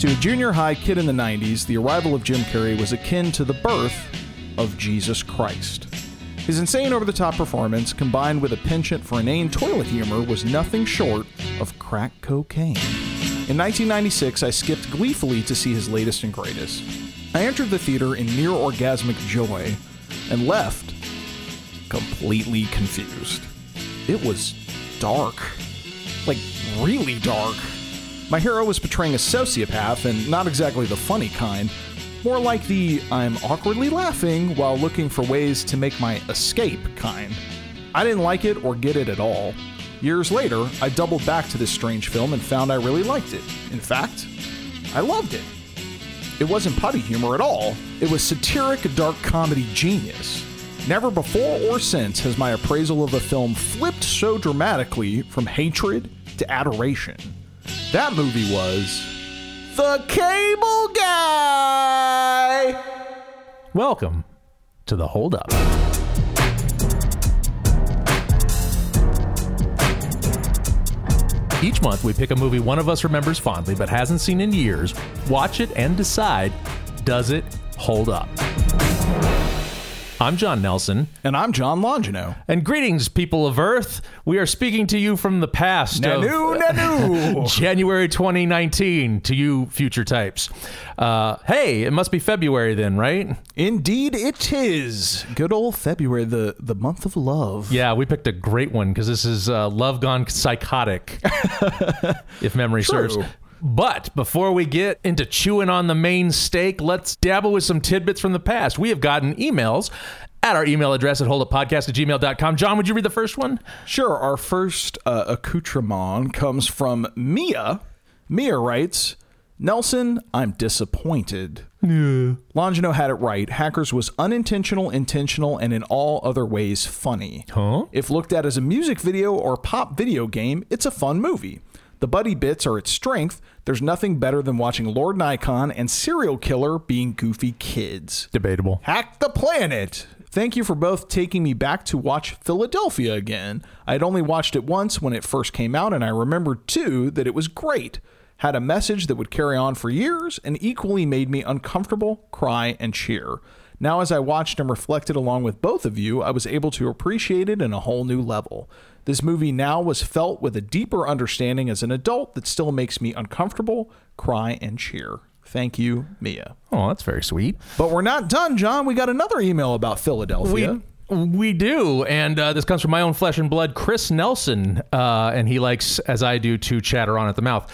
To a junior high kid in the 90s, the arrival of Jim Carrey was akin to the birth of Jesus Christ. His insane over the top performance, combined with a penchant for inane toilet humor, was nothing short of crack cocaine. In 1996, I skipped gleefully to see his latest and greatest. I entered the theater in near orgasmic joy and left completely confused. It was dark. Like, really dark. My hero was portraying a sociopath, and not exactly the funny kind. More like the I'm awkwardly laughing while looking for ways to make my escape kind. I didn't like it or get it at all. Years later, I doubled back to this strange film and found I really liked it. In fact, I loved it. It wasn't putty humor at all, it was satiric dark comedy genius. Never before or since has my appraisal of a film flipped so dramatically from hatred to adoration. That movie was The Cable Guy! Welcome to the Hold Up. Each month, we pick a movie one of us remembers fondly but hasn't seen in years, watch it, and decide does it hold up? I'm John Nelson. And I'm John Longino. And greetings, people of Earth. We are speaking to you from the past. Nanu, of nanu. January 2019 to you, future types. Uh, hey, it must be February then, right? Indeed, it is. Good old February, the, the month of love. Yeah, we picked a great one because this is uh, Love Gone Psychotic, if memory True. serves. But before we get into chewing on the main steak, let's dabble with some tidbits from the past. We have gotten emails at our email address at holduppodcast at gmail.com. John, would you read the first one? Sure, our first uh, accoutrement comes from Mia. Mia writes, Nelson, I'm disappointed. Yeah. Longino had it right. Hackers was unintentional, intentional, and in all other ways funny. Huh? If looked at as a music video or pop video game, it's a fun movie. The buddy bits are its strength. There's nothing better than watching Lord Nikon and Cereal Killer being goofy kids. Debatable. Hack the planet! Thank you for both taking me back to watch Philadelphia again. I had only watched it once when it first came out, and I remembered too that it was great. Had a message that would carry on for years and equally made me uncomfortable, cry, and cheer. Now, as I watched and reflected along with both of you, I was able to appreciate it in a whole new level. This movie now was felt with a deeper understanding as an adult that still makes me uncomfortable, cry, and cheer. Thank you, Mia. Oh, that's very sweet. But we're not done, John. We got another email about Philadelphia. We, we do. And uh, this comes from my own flesh and blood, Chris Nelson. Uh, and he likes, as I do, to chatter on at the mouth.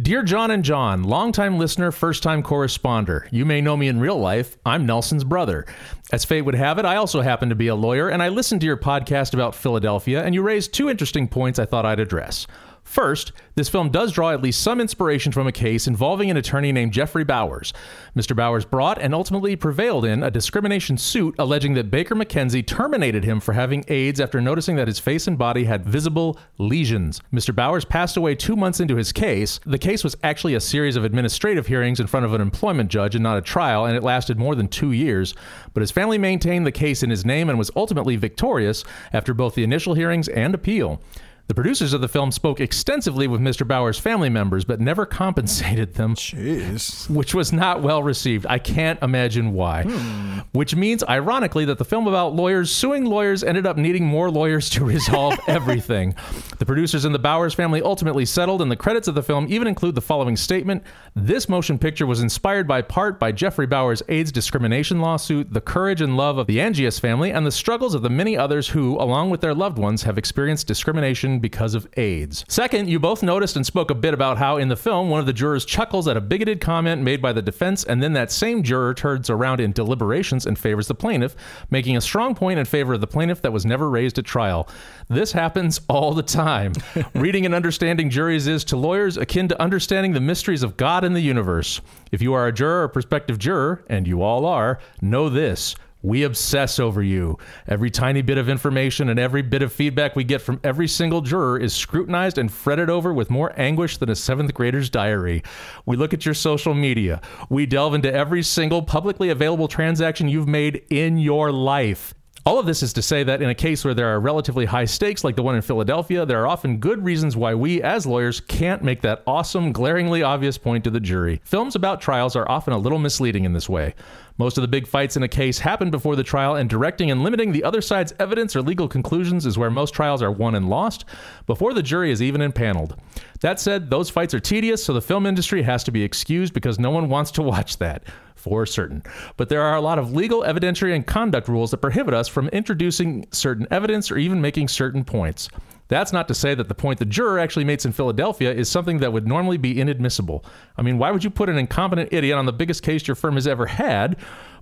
Dear John and John, longtime listener, first time corresponder. You may know me in real life. I'm Nelson's brother. As fate would have it, I also happen to be a lawyer, and I listened to your podcast about Philadelphia, and you raised two interesting points I thought I'd address. First, this film does draw at least some inspiration from a case involving an attorney named Jeffrey Bowers. Mr. Bowers brought and ultimately prevailed in a discrimination suit alleging that Baker McKenzie terminated him for having AIDS after noticing that his face and body had visible lesions. Mr. Bowers passed away two months into his case. The case was actually a series of administrative hearings in front of an employment judge and not a trial, and it lasted more than two years. But his family maintained the case in his name and was ultimately victorious after both the initial hearings and appeal. The producers of the film spoke extensively with Mr. Bowers' family members, but never compensated them, Jeez. which was not well received. I can't imagine why. Hmm. Which means, ironically, that the film about lawyers suing lawyers ended up needing more lawyers to resolve everything. The producers and the Bowers family ultimately settled, and the credits of the film even include the following statement This motion picture was inspired by part by Jeffrey Bowers' AIDS discrimination lawsuit, the courage and love of the Angius family, and the struggles of the many others who, along with their loved ones, have experienced discrimination because of AIDS. Second, you both noticed and spoke a bit about how in the film one of the jurors chuckles at a bigoted comment made by the defense, and then that same juror turns around in deliberations and favors the plaintiff, making a strong point in favor of the plaintiff that was never raised at trial. This happens all the time. Reading and understanding juries is to lawyers akin to understanding the mysteries of God and the universe. If you are a juror or prospective juror, and you all are, know this. We obsess over you. Every tiny bit of information and every bit of feedback we get from every single juror is scrutinized and fretted over with more anguish than a seventh grader's diary. We look at your social media. We delve into every single publicly available transaction you've made in your life. All of this is to say that in a case where there are relatively high stakes, like the one in Philadelphia, there are often good reasons why we, as lawyers, can't make that awesome, glaringly obvious point to the jury. Films about trials are often a little misleading in this way. Most of the big fights in a case happen before the trial, and directing and limiting the other side's evidence or legal conclusions is where most trials are won and lost before the jury is even impaneled. That said, those fights are tedious, so the film industry has to be excused because no one wants to watch that for certain. But there are a lot of legal, evidentiary, and conduct rules that prohibit us from introducing certain evidence or even making certain points. That's not to say that the point the juror actually makes in Philadelphia is something that would normally be inadmissible. I mean, why would you put an incompetent idiot on the biggest case your firm has ever had?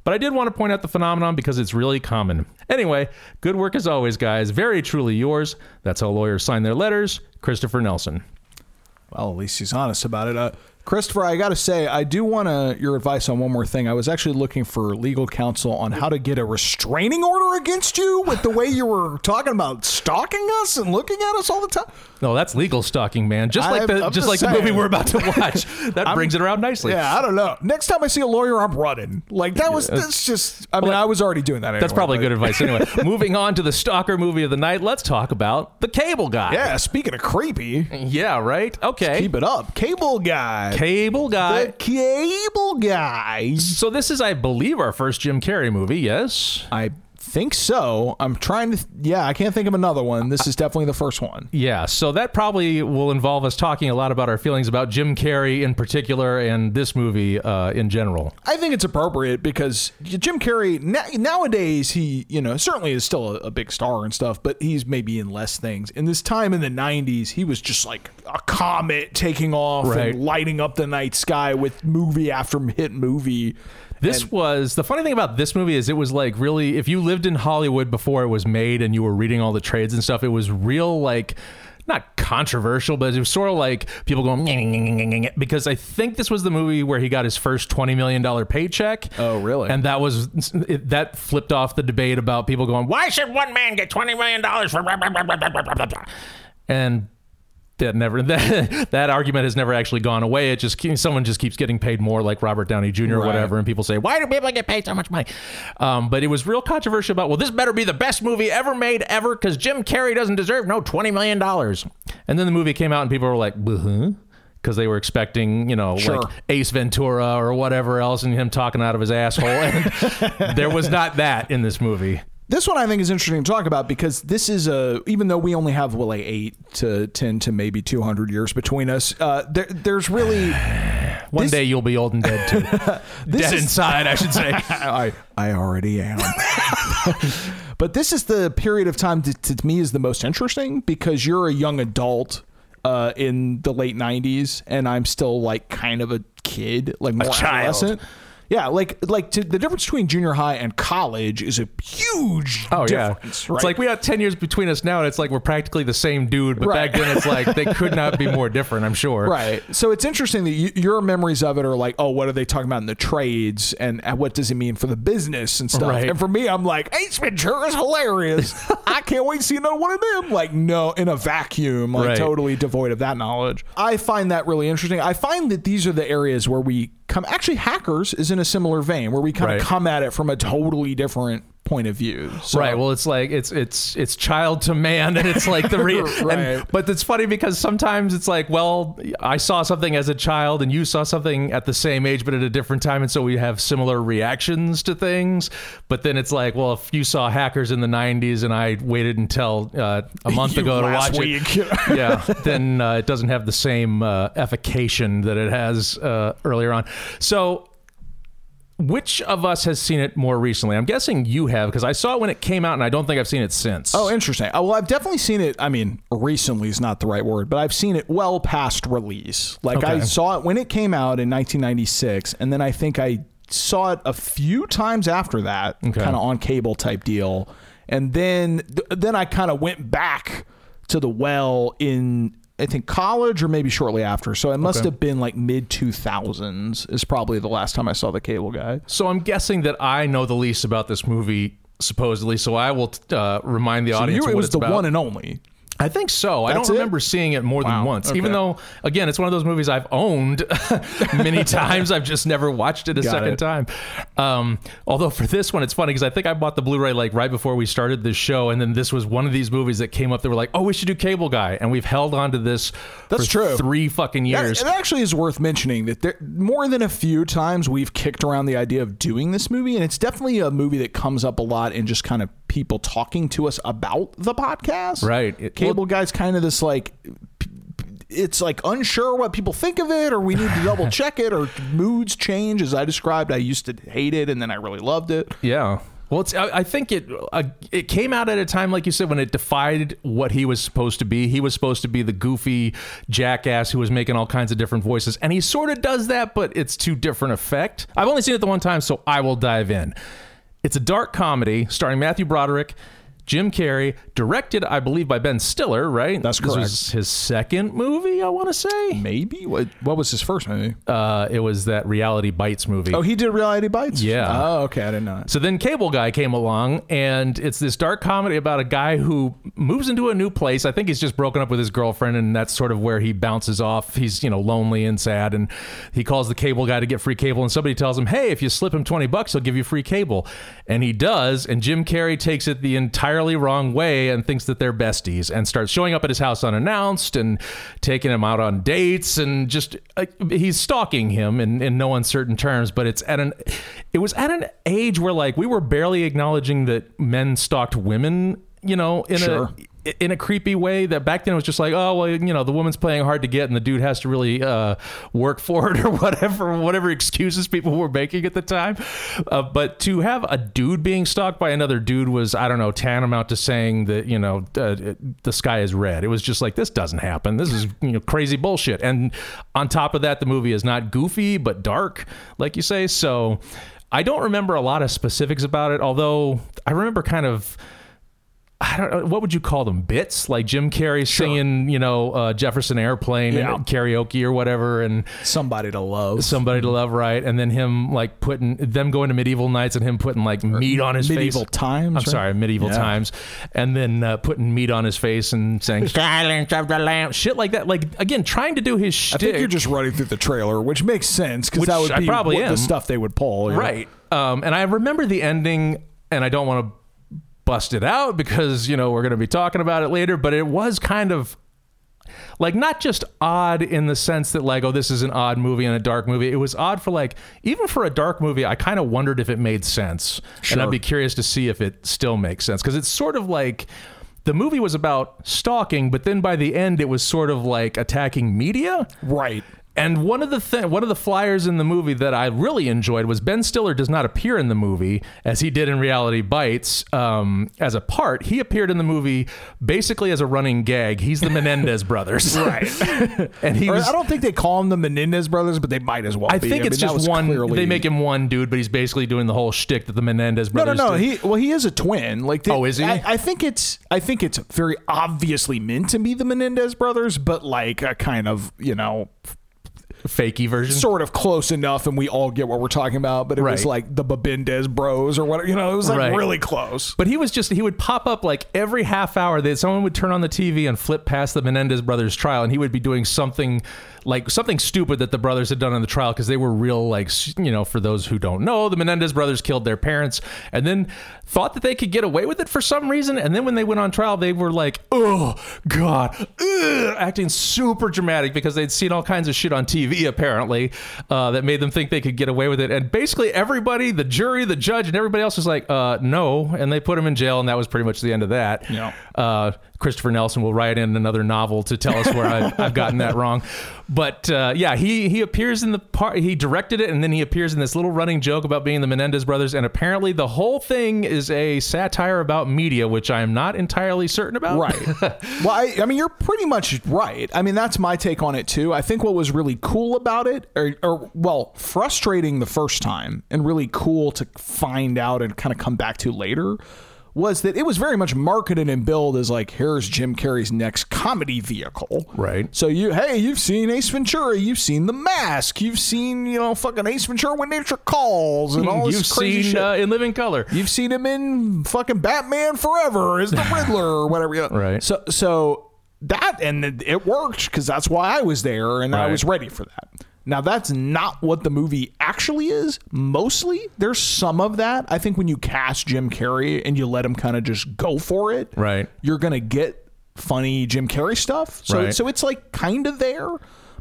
But I did want to point out the phenomenon because it's really common. Anyway, good work as always, guys. Very truly yours. That's how lawyers sign their letters. Christopher Nelson. Well, at least he's honest about it. Uh, Christopher, I got to say, I do want to your advice on one more thing. I was actually looking for legal counsel on how to get a restraining order against you with the way you were talking about stalking us and looking at us all the time. No, that's legal stalking, man. Just like I'm- the I'm just like the movie we're about to watch. That brings it around nicely. Yeah, I don't know. Next time I see a lawyer, I'm running. Like that was that's just. I mean, I was already doing that. Anyway, That's probably but- good advice. Anyway, moving on to the stalker movie of the night, let's talk about The Cable Guy. Yeah, speaking of creepy, Yeah, right? Okay. keep it up. Cable guy. Cable Guy. the cable guys. So this is, I believe, our first Jim Carrey movie. Yes. I think so. I'm trying to. Yeah, I can't think of another one. This is definitely the first one. Yeah. So that probably will involve us talking a lot about our feelings about Jim Carrey in particular and this movie uh, in general. I think it's appropriate because Jim Carrey na- nowadays he you know certainly is still a, a big star and stuff, but he's maybe in less things. In this time in the '90s, he was just like a comet taking off Right. and lighting up the night sky with movie after hit movie. This was the funny thing about this movie is it was like really if you lived in Hollywood before it was made and you were reading all the trades and stuff, it was real like not controversial, but it was sort of like people going "Nyeh, nyeh, nyeh, nyeh, nyeh," because I think this was the movie where he got his first twenty million dollar paycheck. Oh, really? And that was it, that flipped off the debate about people going, "Why should one man get twenty million dollars for?" blah, blah, blah, blah, blah, blah, blah, blah." And that never that, that argument has never actually gone away. It just someone just keeps getting paid more, like Robert Downey Jr. or Right. whatever, and people say, "Why do people get paid so much money?" Um, but it was real controversial about, well, this better be the best movie ever made ever because Jim Carrey doesn't deserve no twenty million dollars. And then the movie came out, and people were like, "Huh." Because they were expecting, you know, Sure. like Ace Ventura or whatever else, and him talking out of his asshole. And there was not that in this movie. This one I think is interesting to talk about because this is a even though we only have well like eight to ten to maybe two hundred years between us, uh, there, there's really One This- day you'll be old and dead too. dead is- inside, I should say. I I already am. but this is the period of time that to me is the most interesting because you're a young adult uh, in the late '90s, and I'm still like kind of a kid, like child. adolescent. Yeah, like like to, the difference between junior high and college is a huge Oh yeah, difference. right? it's like we got ten years between us now, and it's like we're practically the same dude. But Right. back then, it's like they could not be more different. I'm sure. Right. So it's interesting that you, your memories of it are like, oh, what are they talking about in the trades and, what does it mean for the business and stuff? Right. And for me, I'm like, Ace Ventura is hilarious. I can't wait to see another one of them. Like, no, in a vacuum, like totally devoid of that knowledge. I find that really interesting. I find that these are the areas where we come, actually, Hackers is in a similar vein where we kind Right. of come at it from a totally different point of view. So, Right. Well, it's like it's it's it's child to man, and it's like the re- Right. and, but it's funny because sometimes it's like, well, I saw something as a child, and you saw something at the same age, but at a different time, and so we have similar reactions to things. But then it's like, well, if you saw Hackers in the '90s, and I waited until uh, a month You ago to watch week. it, yeah, then uh, it doesn't have the same uh, effication that it has uh, earlier on. So which of us has seen it more recently? I'm guessing you have because I saw it when it came out, and I don't think I've seen it since. Oh, interesting. Oh, well, I've definitely seen it. I mean, recently is not the right word, but I've seen it well past release. Like I saw it when it came out in 1996, and then I think I saw it a few times after that, Okay. kind of on cable type deal, and then th- then I kind of went back to the well in. I think college or maybe shortly after. So it must Okay. have been like mid 2000s is probably the last time I saw the cable guy. so I'm guessing that I know the least about this movie, supposedly. So I will uh, remind the So audience you, it what was it's the about. one and only. I think so. I don't it? remember seeing it more than once. Okay. Even though, again, it's one of those movies I've owned many times. I've just never watched it a Got second it. time. Um, although for this one, it's funny because I think I bought the Blu-ray like right before we started this show, and then this was one of these movies that came up. That were like, "Oh, we should do Cable Guy," and we've held on to this. That's for true. Three fucking years. It actually is worth mentioning that there more than a few times we've kicked around the idea of doing this movie, and it's definitely a movie that comes up a lot in just kind of people talking to us about the podcast. Right. It- Cable Guy's kind of this like. It's like unsure what people think of it, or we need to double check it, or moods change. As I described, I used to hate it, and then I really loved it. Yeah. Well, it's. I, I think it. Uh, it came out at a time, like you said, when it defied what he was supposed to be. He was supposed to be the goofy jackass who was making all kinds of different voices, and he sort of does that, but it's to different effect. I've only seen it the one time, so I will dive in. It's a dark comedy starring Matthew Broderick, Jim Carrey, directed, I believe, by Ben Stiller. Right? That's correct. This was his second movie. I want to say. Maybe what? What was his first movie? Uh, it was that Reality Bites movie. Oh, he did Reality Bites. Yeah. Oh, okay. I didn't know. So then Cable Guy came along, and it's this dark comedy about a guy who moves into a new place. I think he's just broken up with his girlfriend, and that's sort of where he bounces off. He's you know lonely and sad, and he calls the cable guy to get free cable, and somebody tells him, "Hey, if you slip him twenty bucks, he'll give you free cable," and he does. And Jim Carrey takes it the entirely wrong way and thinks that they're besties, and starts showing up at his house unannounced and taking him out on dates, and just uh, he's stalking him in, in no uncertain terms. But it's at an it was at an age where like we were barely acknowledging that men stalked women, you know, in Sure. a in a creepy way that back then it was just like oh well you know the woman's playing hard to get and the dude has to really uh, work for it or whatever whatever excuses people were making at the time. Uh, but to have a dude being stalked by another dude was i don't know tantamount to saying that you know uh, the sky is red. It was just like this doesn't happen. This is you know crazy bullshit. And on top of that the movie is not goofy but dark like you say. So i don't remember a lot of specifics about it although i remember kind of I don't know what would you call them bits like Jim Carrey singing you know uh, Jefferson Airplane Yeah. and karaoke or whatever and Somebody to love. somebody to love right and then him like putting them going to medieval nights and him putting like meat on his medieval face times. I'm right? sorry medieval Yeah. times and then uh, putting meat on his face and saying silence of the lamb shit like that like again trying to do his shit. I think you're just running through the trailer, which makes sense because that would I be probably the stuff they would pull. know? Right. Um, and I remember the ending, and I don't want to bust it out because, you know, we're going to be talking about it later, but it was kind of like not just odd in the sense that like oh this is an odd movie and a dark movie. It was odd for like even for a dark movie i kind of wondered if it made sense. And i'd be curious to see if it still makes sense because it's sort of like the movie was about stalking but then by the end it was sort of like attacking media. Right. And one of the th- one of the flyers in the movie that I really enjoyed was Ben Stiller does not appear in the movie as he did in Reality Bites um, as a part. He appeared in the movie basically as a running gag. He's the Menendez brothers, right? and he was. I don't think they call him the Menendez brothers, but they might as well I be. think it's mean, just one. clearly- They make him one dude, but he's basically doing the whole shtick that the Menendez brothers. No, no, no. did. He well, he is a twin. Like, they, Oh, is he? I, I think it's. I think it's very obviously meant to be the Menendez brothers, but like a kind of you know fakey version. sort of close enough, and we all get what we're talking about. But it was like the Babindez Bros or whatever. You know, it was like Right. really close. But he was just he would pop up like every half hour that someone would turn on the TV and flip past the Menendez brothers trial and he would be doing something like something stupid that the brothers had done in the trial because they were real like you know for those who don't know the Menendez brothers killed their parents and then thought that they could get away with it for some reason and then when they went on trial they were like oh god ugh," acting super dramatic because they'd seen all kinds of shit on TV apparently uh, that made them think they could get away with it and basically everybody the jury the judge and everybody else was like uh, no and they put him in jail and that was pretty much the end of that Yeah. uh, Christopher Nelson will write in another novel to tell us where I've, I've gotten that wrong. But uh, yeah, he he appears in the part. He directed it, and then he appears in this little running joke about being the Menendez brothers. And apparently, the whole thing is a satire about media, which I am not entirely certain about. Right. well, I, I mean, you're pretty much right. I mean, that's my take on it too. I think what was really cool about it, or, or well, frustrating the first time, and really cool to find out and kind of come back to later, was that it was very much marketed and billed as like, here's Jim Carrey's next comedy vehicle. Right. So you, hey, you've seen Ace Ventura, you've seen The Mask, you've seen, you know, fucking Ace Ventura when nature calls, and all this You've crazy seen shit. uh, in Living Color. You've seen him in fucking Batman Forever as the Riddler or whatever. you know. Right. So so that and it- it worked because that's why I was there and I was ready for that. Now that's not what the movie actually is. Mostly, there's some of that. I think when you cast Jim Carrey and you let him kind of just go for it, Right. you're gonna get funny Jim Carrey stuff. So Right. so it's like kind of there,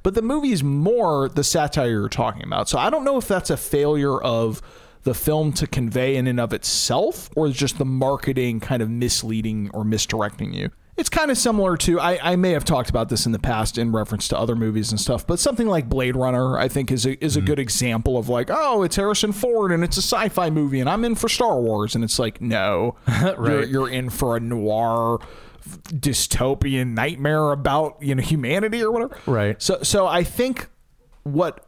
but the movie is more the satire you're talking about. So I don't know if that's a failure of the film to convey in and of itself, or just the marketing kind of misleading or misdirecting you. It's kind of similar to I, I may have talked about this in the past in reference to other movies and stuff, but something like Blade Runner I think is a is a mm-hmm. good example of like oh it's Harrison Ford and it's a sci-fi movie and I'm in for Star Wars and it's like no you're, you're in for a noir dystopian nightmare about you know humanity or whatever. Right. So so I think what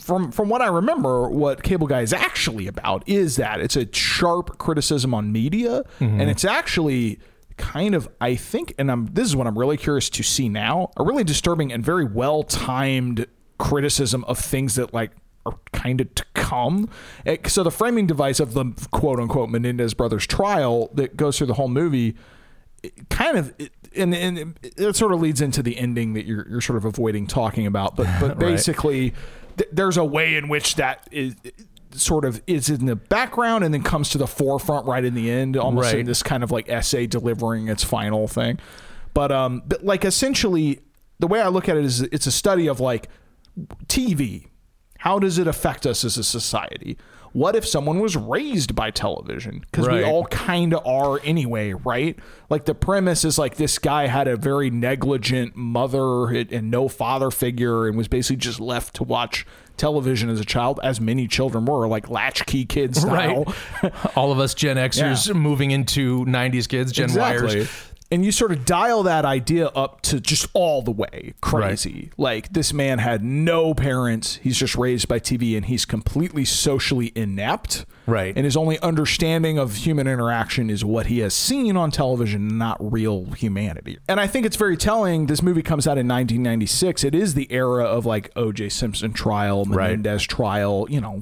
from from what I remember, what Cable Guy is actually about is that it's a sharp criticism on media, mm-hmm. and it's actually kind of I think, and I'm this is what I'm really curious to see now, a really disturbing and very well timed criticism of things that like are kind of to come. Eh, So the framing device of the quote unquote Menendez brothers trial that goes through the whole movie it kind of it, and, and it sort of leads into the ending that you're, you're sort of avoiding talking about but but basically th- there's a way in which that is sort of is in the background and then comes to the forefront right in the end almost in this kind of like essay delivering its final thing but um but like essentially the way i look at it is it's a study of like TV. How does it affect us as a society? What if someone was raised by television? Because we all kind of are anyway, right? Like the premise is like this guy had a very negligent mother and and no father figure and was basically just left to watch television as a child, as many children were, like latchkey kids style. Right. All of us Gen Xers Yeah. moving into 90s kids, Gen Yers. And you sort of dial that idea up to just all the way crazy. Like this man had no parents. He's just raised by TV and he's completely socially inept. Right. And his only understanding of human interaction is what he has seen on television, not real humanity. And I think it's very telling. This movie comes out in 1996. It is the era of like O.J. Simpson trial, Right. Trial, you know,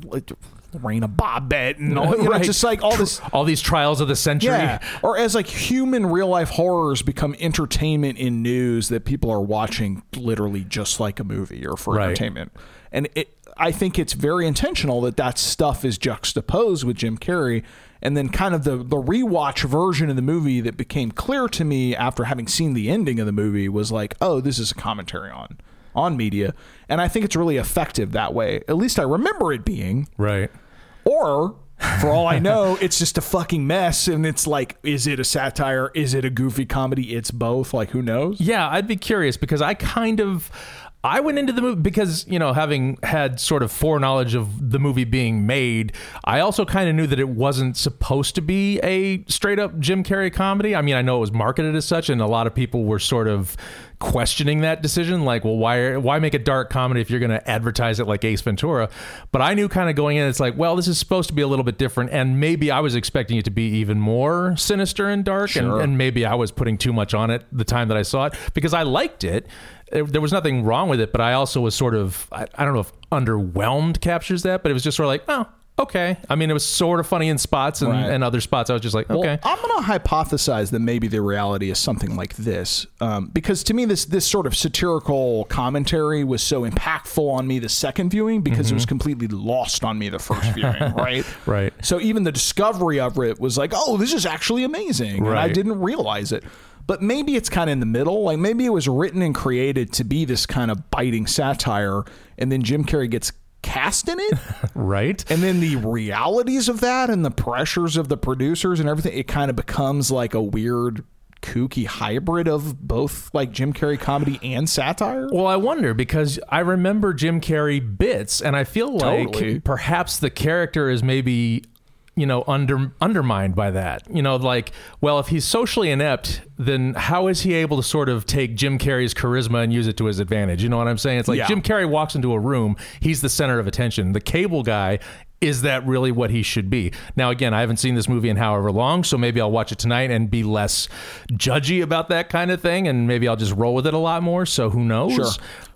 Lorena Bobbitt and all, you know, Right. just like all this All these trials of the century. yeah. Or as like human real life horrors become entertainment in news that people are watching literally just like a movie or for Right. entertainment. And it, I think it's very intentional that that stuff is juxtaposed with Jim Carrey. And then kind of the, the rewatch version of the movie that became clear to me after having seen the ending of the movie was like, oh, this is a commentary on on media. And I think it's really effective that way. At least I remember it being. Right. Or, for all I know, it's just a fucking mess. And it's like, is it a satire? Is it a goofy comedy? It's both. Like, who knows? Yeah, I'd be curious because I kind of I went into the movie because, you know, having had sort of foreknowledge of the movie being made, I also kind of knew that it wasn't supposed to be a straight up Jim Carrey comedy. I mean, I know it was marketed as such and a lot of people were sort of questioning that decision like, well, why why make a dark comedy if you're going to advertise it like Ace Ventura? But I knew kind of going in it's like, well, this is supposed to be a little bit different and maybe I was expecting it to be even more sinister and dark and, and maybe I was putting too much on it the time that I saw it because I liked it. There there was nothing wrong with it, but I also was sort of I, I don't know if underwhelmed captures that, but it was just sort of like, oh, okay. I mean, it was sort of funny in spots and, Right. and other spots. I was just like, okay. I'm going to hypothesize that maybe the reality is something like this, um, because to me, this this sort of satirical commentary was so impactful on me the second viewing because it was completely lost on me the first viewing, right? Right. So even the discovery of it was like, oh, this is actually amazing, and I didn't realize it. But maybe it's kind of in the middle. Like maybe it was written and created to be this kind of biting satire, and then Jim Carrey gets cast in it. right. And then the realities of that and the pressures of the producers and everything, it kind of becomes like a weird, kooky hybrid of both like Jim Carrey comedy and satire. Well, I wonder because I remember Jim Carrey bits, and I feel like Totally. perhaps the character is maybe, you know, under undermined by that. You know, like, well, if he's socially inept, then how is he able to sort of take Jim Carrey's charisma and use it to his advantage? You know what I'm saying? It's like Yeah. Jim Carrey walks into a room, he's the center of attention. The cable guy. Is that really what he should be? Now, again, I haven't seen this movie in however long, so maybe I'll watch it tonight and be less judgy about that kind of thing, and maybe I'll just roll with it a lot more. So who knows? Sure.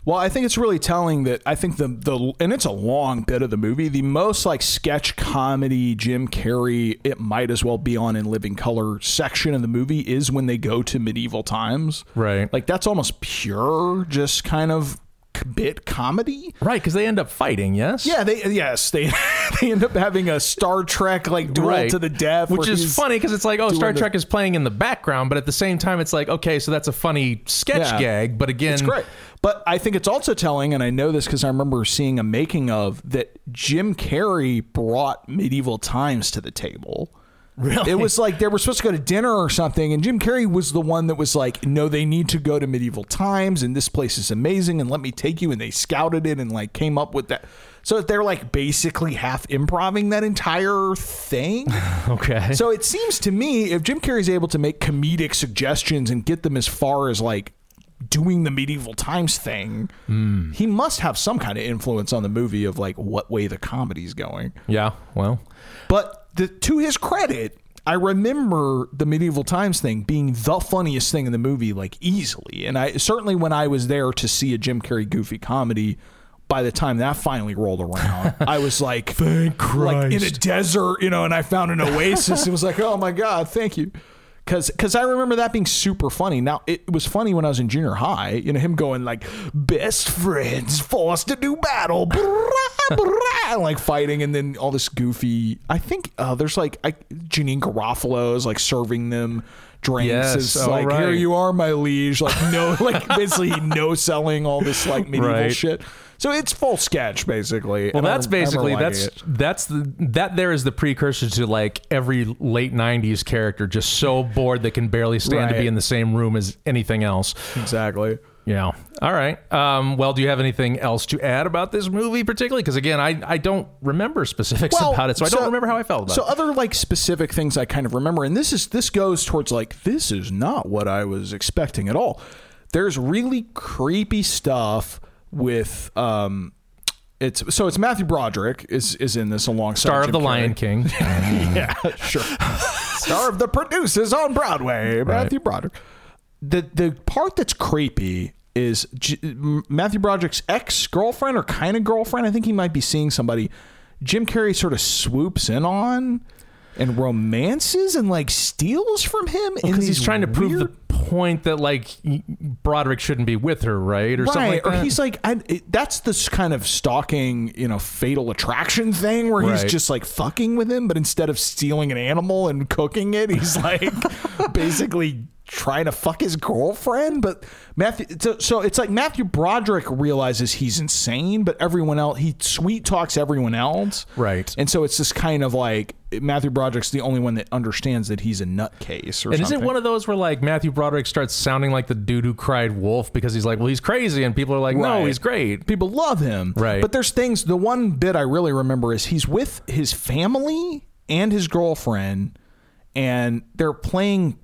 Well, I think it's really telling that I think the the and it's a long bit of the movie. The most like sketch comedy Jim Carrey it might as well be on in living color section of the movie is when they go to medieval times. Right. Like that's almost pure just kind of bit comedy. Right, because they end up fighting. Yes. Yeah, they yes, they they end up having a Star Trek like duel Right. to the death Which is funny because it's like, oh, Star doing the- Trek is playing in the background, but at the same time, it's like, okay, so that's a funny sketch Yeah. gag. But again. But I think it's also telling, and I know this because I remember seeing a making of that Jim Carrey brought medieval times to the table. Really? It was like they were supposed to go to dinner or something, and Jim Carrey was the one that was like, "No, they need to go to medieval times, and this place is amazing, and let me take you." And they scouted it and like came up with that. So they're like basically half improving that entire thing. Okay. So it seems to me if Jim Carrey's able to make comedic suggestions and get them as far as like doing the medieval times thing, Hmm. he must have some kind of influence on the movie of like what way the comedy's going. yeah. Well. But the, to his credit, I remember the medieval times thing being the funniest thing in the movie, like easily. And I certainly when I was there to see a Jim Carrey goofy comedy, by the time that finally rolled around, I was like, Thank like in a desert, you know, and I found an oasis. it was like, oh my god, thank you. Cause, cause I remember that being super funny. Now it was funny when I was in junior high. You know him going like, "Best friends forced to do battle," brah, brah, like fighting, and then all this goofy. I think uh, there's like I, Janeane Garofalo is like serving them drinks. Yes, It's oh, like, right. here you are, my liege. Like no, like basically no selling all this like medieval Right. shit. So it's full sketch basically. Well, that's rem- I remember basically that's it. that's the that there is the precursor to like every late '90s character just so bored they can barely stand to be in the same room as anything else. exactly. Yeah. All right. Um, well, do you have anything else to add about this movie, particularly? Because again, I I don't remember specifics about it, so, I don't remember how I felt about so it. So other like specific things I kind of remember, and this is this goes towards like this is not what I was expecting at all. There's really creepy stuff with um, it's so it's Matthew Broderick is is in this alongside Star of Jim the Carrey. Lion King. yeah, sure. Star of the producers on Broadway, Matthew Broderick. The the part that's creepy is J- Matthew Broderick's ex girlfriend or kind of girlfriend. I think he might be seeing somebody. Jim Carrey sort of swoops in on and romances and like steals from him Because these he's trying to prove weird- the point that like Broderick shouldn't be with her, right, or something right, like or that. he's like, I, it, that's this kind of stalking, you know, fatal attraction thing where he's Right. just like fucking with him, but instead of stealing an animal and cooking it, he's like basically trying to fuck his girlfriend. But Matthew, so, so it's like Matthew Broderick realizes he's insane, but everyone else, he sweet talks everyone else. Right. And so it's this kind of like Matthew Broderick's the only one that understands that he's a nutcase or and is something. it one of those where like Matthew Broderick starts sounding like the dude who cried wolf because he's like, well, he's crazy, and people are like, no, Right. he's great. People love him. Right. But there's things, the one bit I really remember is he's with his family and his girlfriend, and they're playing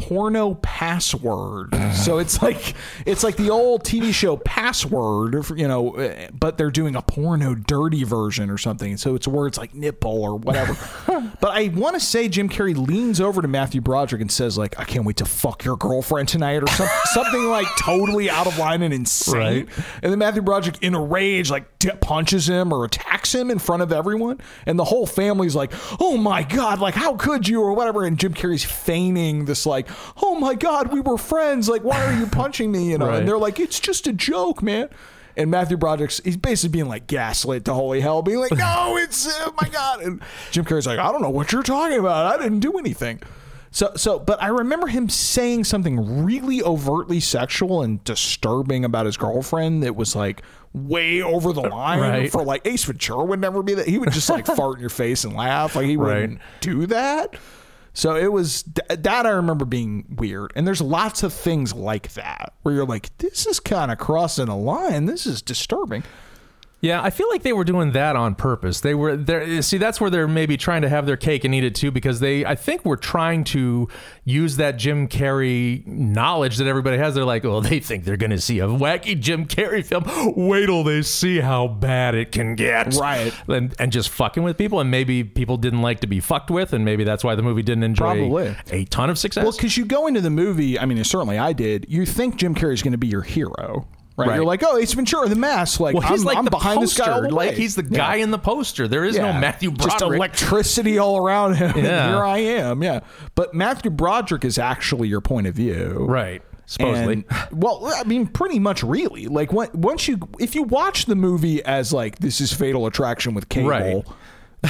porno password. so it's like it's like the old TV show password, you know, eh, but they're doing a porno dirty version or something. So it's words like nipple or whatever. but I want to say Jim Carrey leans over to Matthew Broderick and says like, "I can't wait to fuck your girlfriend tonight" or some, something like totally out of line and insane. Right. And then Matthew Broderick, in a rage, like d- punches him or attacks him in front of everyone, and the whole family's like, "Oh my god! Like, how could you?" or whatever. And Jim Carrey's feigning this, like, "Oh my god, we were friends. Like, why are you punching me?" You know, Right. and they're like, "It's just a joke, man." And Matthew Broderick's he's basically being like gaslit to holy hell, being like, "No, it's oh my god." And Jim Carrey's like, "I don't know what you're talking about. I didn't do anything." So, so, but I remember him saying something really overtly sexual and disturbing about his girlfriend that was like way over the line Right. for like Ace Ventura would never be that. He would just like fart in your face and laugh. Like he Right. wouldn't do that. So it was th- that I remember being weird. And there's lots of things like that where you're like, this is kind of crossing a line. This is disturbing. Yeah, I feel like they were doing that on purpose. They were there. See, that's where they're maybe trying to have their cake and eat it too, because they, I think, were trying to use that Jim Carrey knowledge that everybody has. They're like, oh, they think they're going to see a wacky Jim Carrey film. Wait till they see how bad it can get, Right. And and just fucking with people, and maybe people didn't like to be fucked with, and maybe that's why the movie didn't enjoy Probably. a ton of success. Well, because you go into the movie, I mean, certainly I did. You think Jim Carrey's going to be your hero. Right? Right. You're like, oh, Ace Ventura, the mask. Like, Well, he's I'm, like I'm the behind poster. this guy all the like he's the Yeah. guy in the poster. There is no Yeah. Matthew Just electricity all around him. and Yeah. here I am. Yeah. But Matthew Broderick is actually your point of view. right. Supposedly. And, well, I mean, pretty much, really. Like, once you, if you watch the movie as like this is Fatal Attraction with Cable, Right.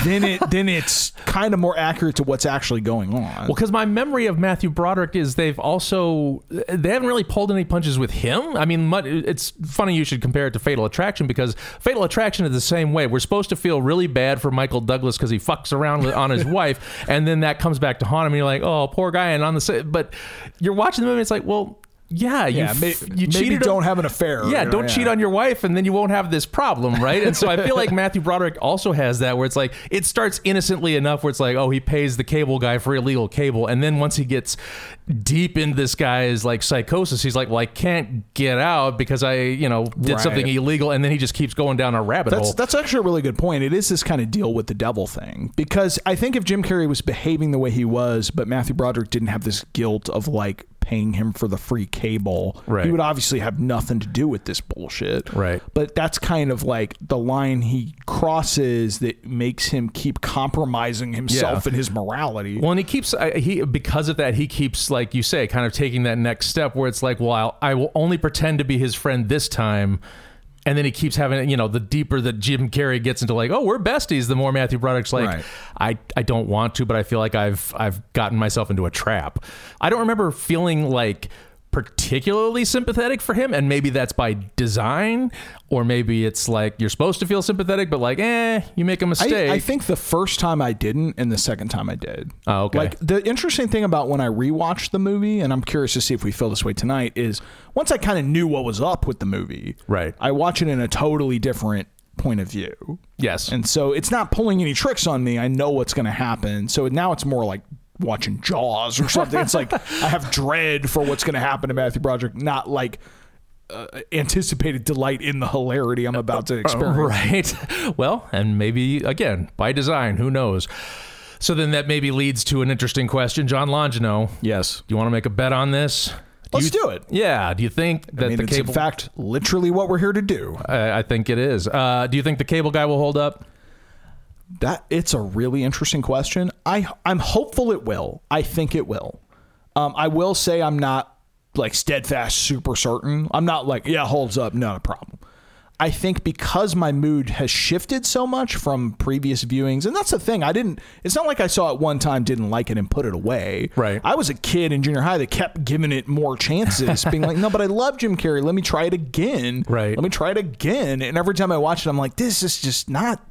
Then it then it's kind of more accurate to what's actually going on. Well, because my memory of Matthew Broderick is they've also they haven't really pulled any punches with him. I mean, it's funny you should compare it to Fatal Attraction because Fatal Attraction is the same way. We're supposed to feel really bad for Michael Douglas because he fucks around with, on his wife, and then that comes back to haunt him. And you're like, oh, poor guy. And on the but you're watching the movie, it's like, well. Yeah, you, yeah, may, you maybe don't have an affair. yeah, you know, don't cheat on your wife, and then you won't have this problem, right? And so I feel like Matthew Broderick also has that, where it's like it starts innocently enough, where it's like, oh, he pays the cable guy for illegal cable, and then once he gets deep into this guy's like psychosis, he's like, well, I can't get out because I, you know, did Right. something illegal, and then he just keeps going down a rabbit That's hole. that's actually a really good point. It is this kind of deal with the devil thing because I think if Jim Carrey was behaving the way he was, but Matthew Broderick didn't have this guilt of like paying him for the free cable, Right. he would obviously have nothing to do with this bullshit. Right. But that's kind of like the line he crosses that makes him keep compromising himself Yeah. and his morality. Well, and he keeps he because of that he keeps like you say, kind of taking that next step where it's like, well, I'll, I will only pretend to be his friend this time. And then he keeps having, you know, the deeper that Jim Carrey gets into like, oh, we're besties, the more Matthew Broderick's like, Right. I, I don't want to, but I feel like I've I've gotten myself into a trap. I don't remember feeling like particularly sympathetic for him, and maybe that's by design, or maybe it's like you're supposed to feel sympathetic, but like, eh, you make a mistake. I, I think the first time I didn't, and the second time I did. Oh, okay. Like the interesting thing about when I rewatched the movie, and I'm curious to see if we feel this way tonight, is once I kind of knew what was up with the movie, Right. I watch it in a totally different point of view, yes, and so it's not pulling any tricks on me. I know what's going to happen. So now it's more like watching Jaws or something. it's like I have dread for what's going to happen to Matthew Broderick, not like. Uh, anticipated delight in the hilarity I'm about to experience. Right. Well, and maybe again by design. Who knows? So then that maybe leads to an interesting question, John Longino. Yes. Do you want to make a bet on this? Let's you- do it. Yeah. Do you think that I mean, the cable? in fact literally what we're here to do. I, I think it is. Uh, do you think the cable guy will hold up? That it's a really interesting question. I I'm hopeful it will. I think it will. Um, I will say I'm not like steadfast, super certain. I'm not like yeah, holds up, not a problem. I think because my mood has shifted so much from previous viewings, and that's the thing. I didn't. It's not like I saw it one time, didn't like it, and put it away. Right. I was a kid in junior high that kept giving it more chances, being like, no, but I love Jim Carrey. Let me try it again. Right. Let me try it again. And every time I watch it, I'm like, this is just not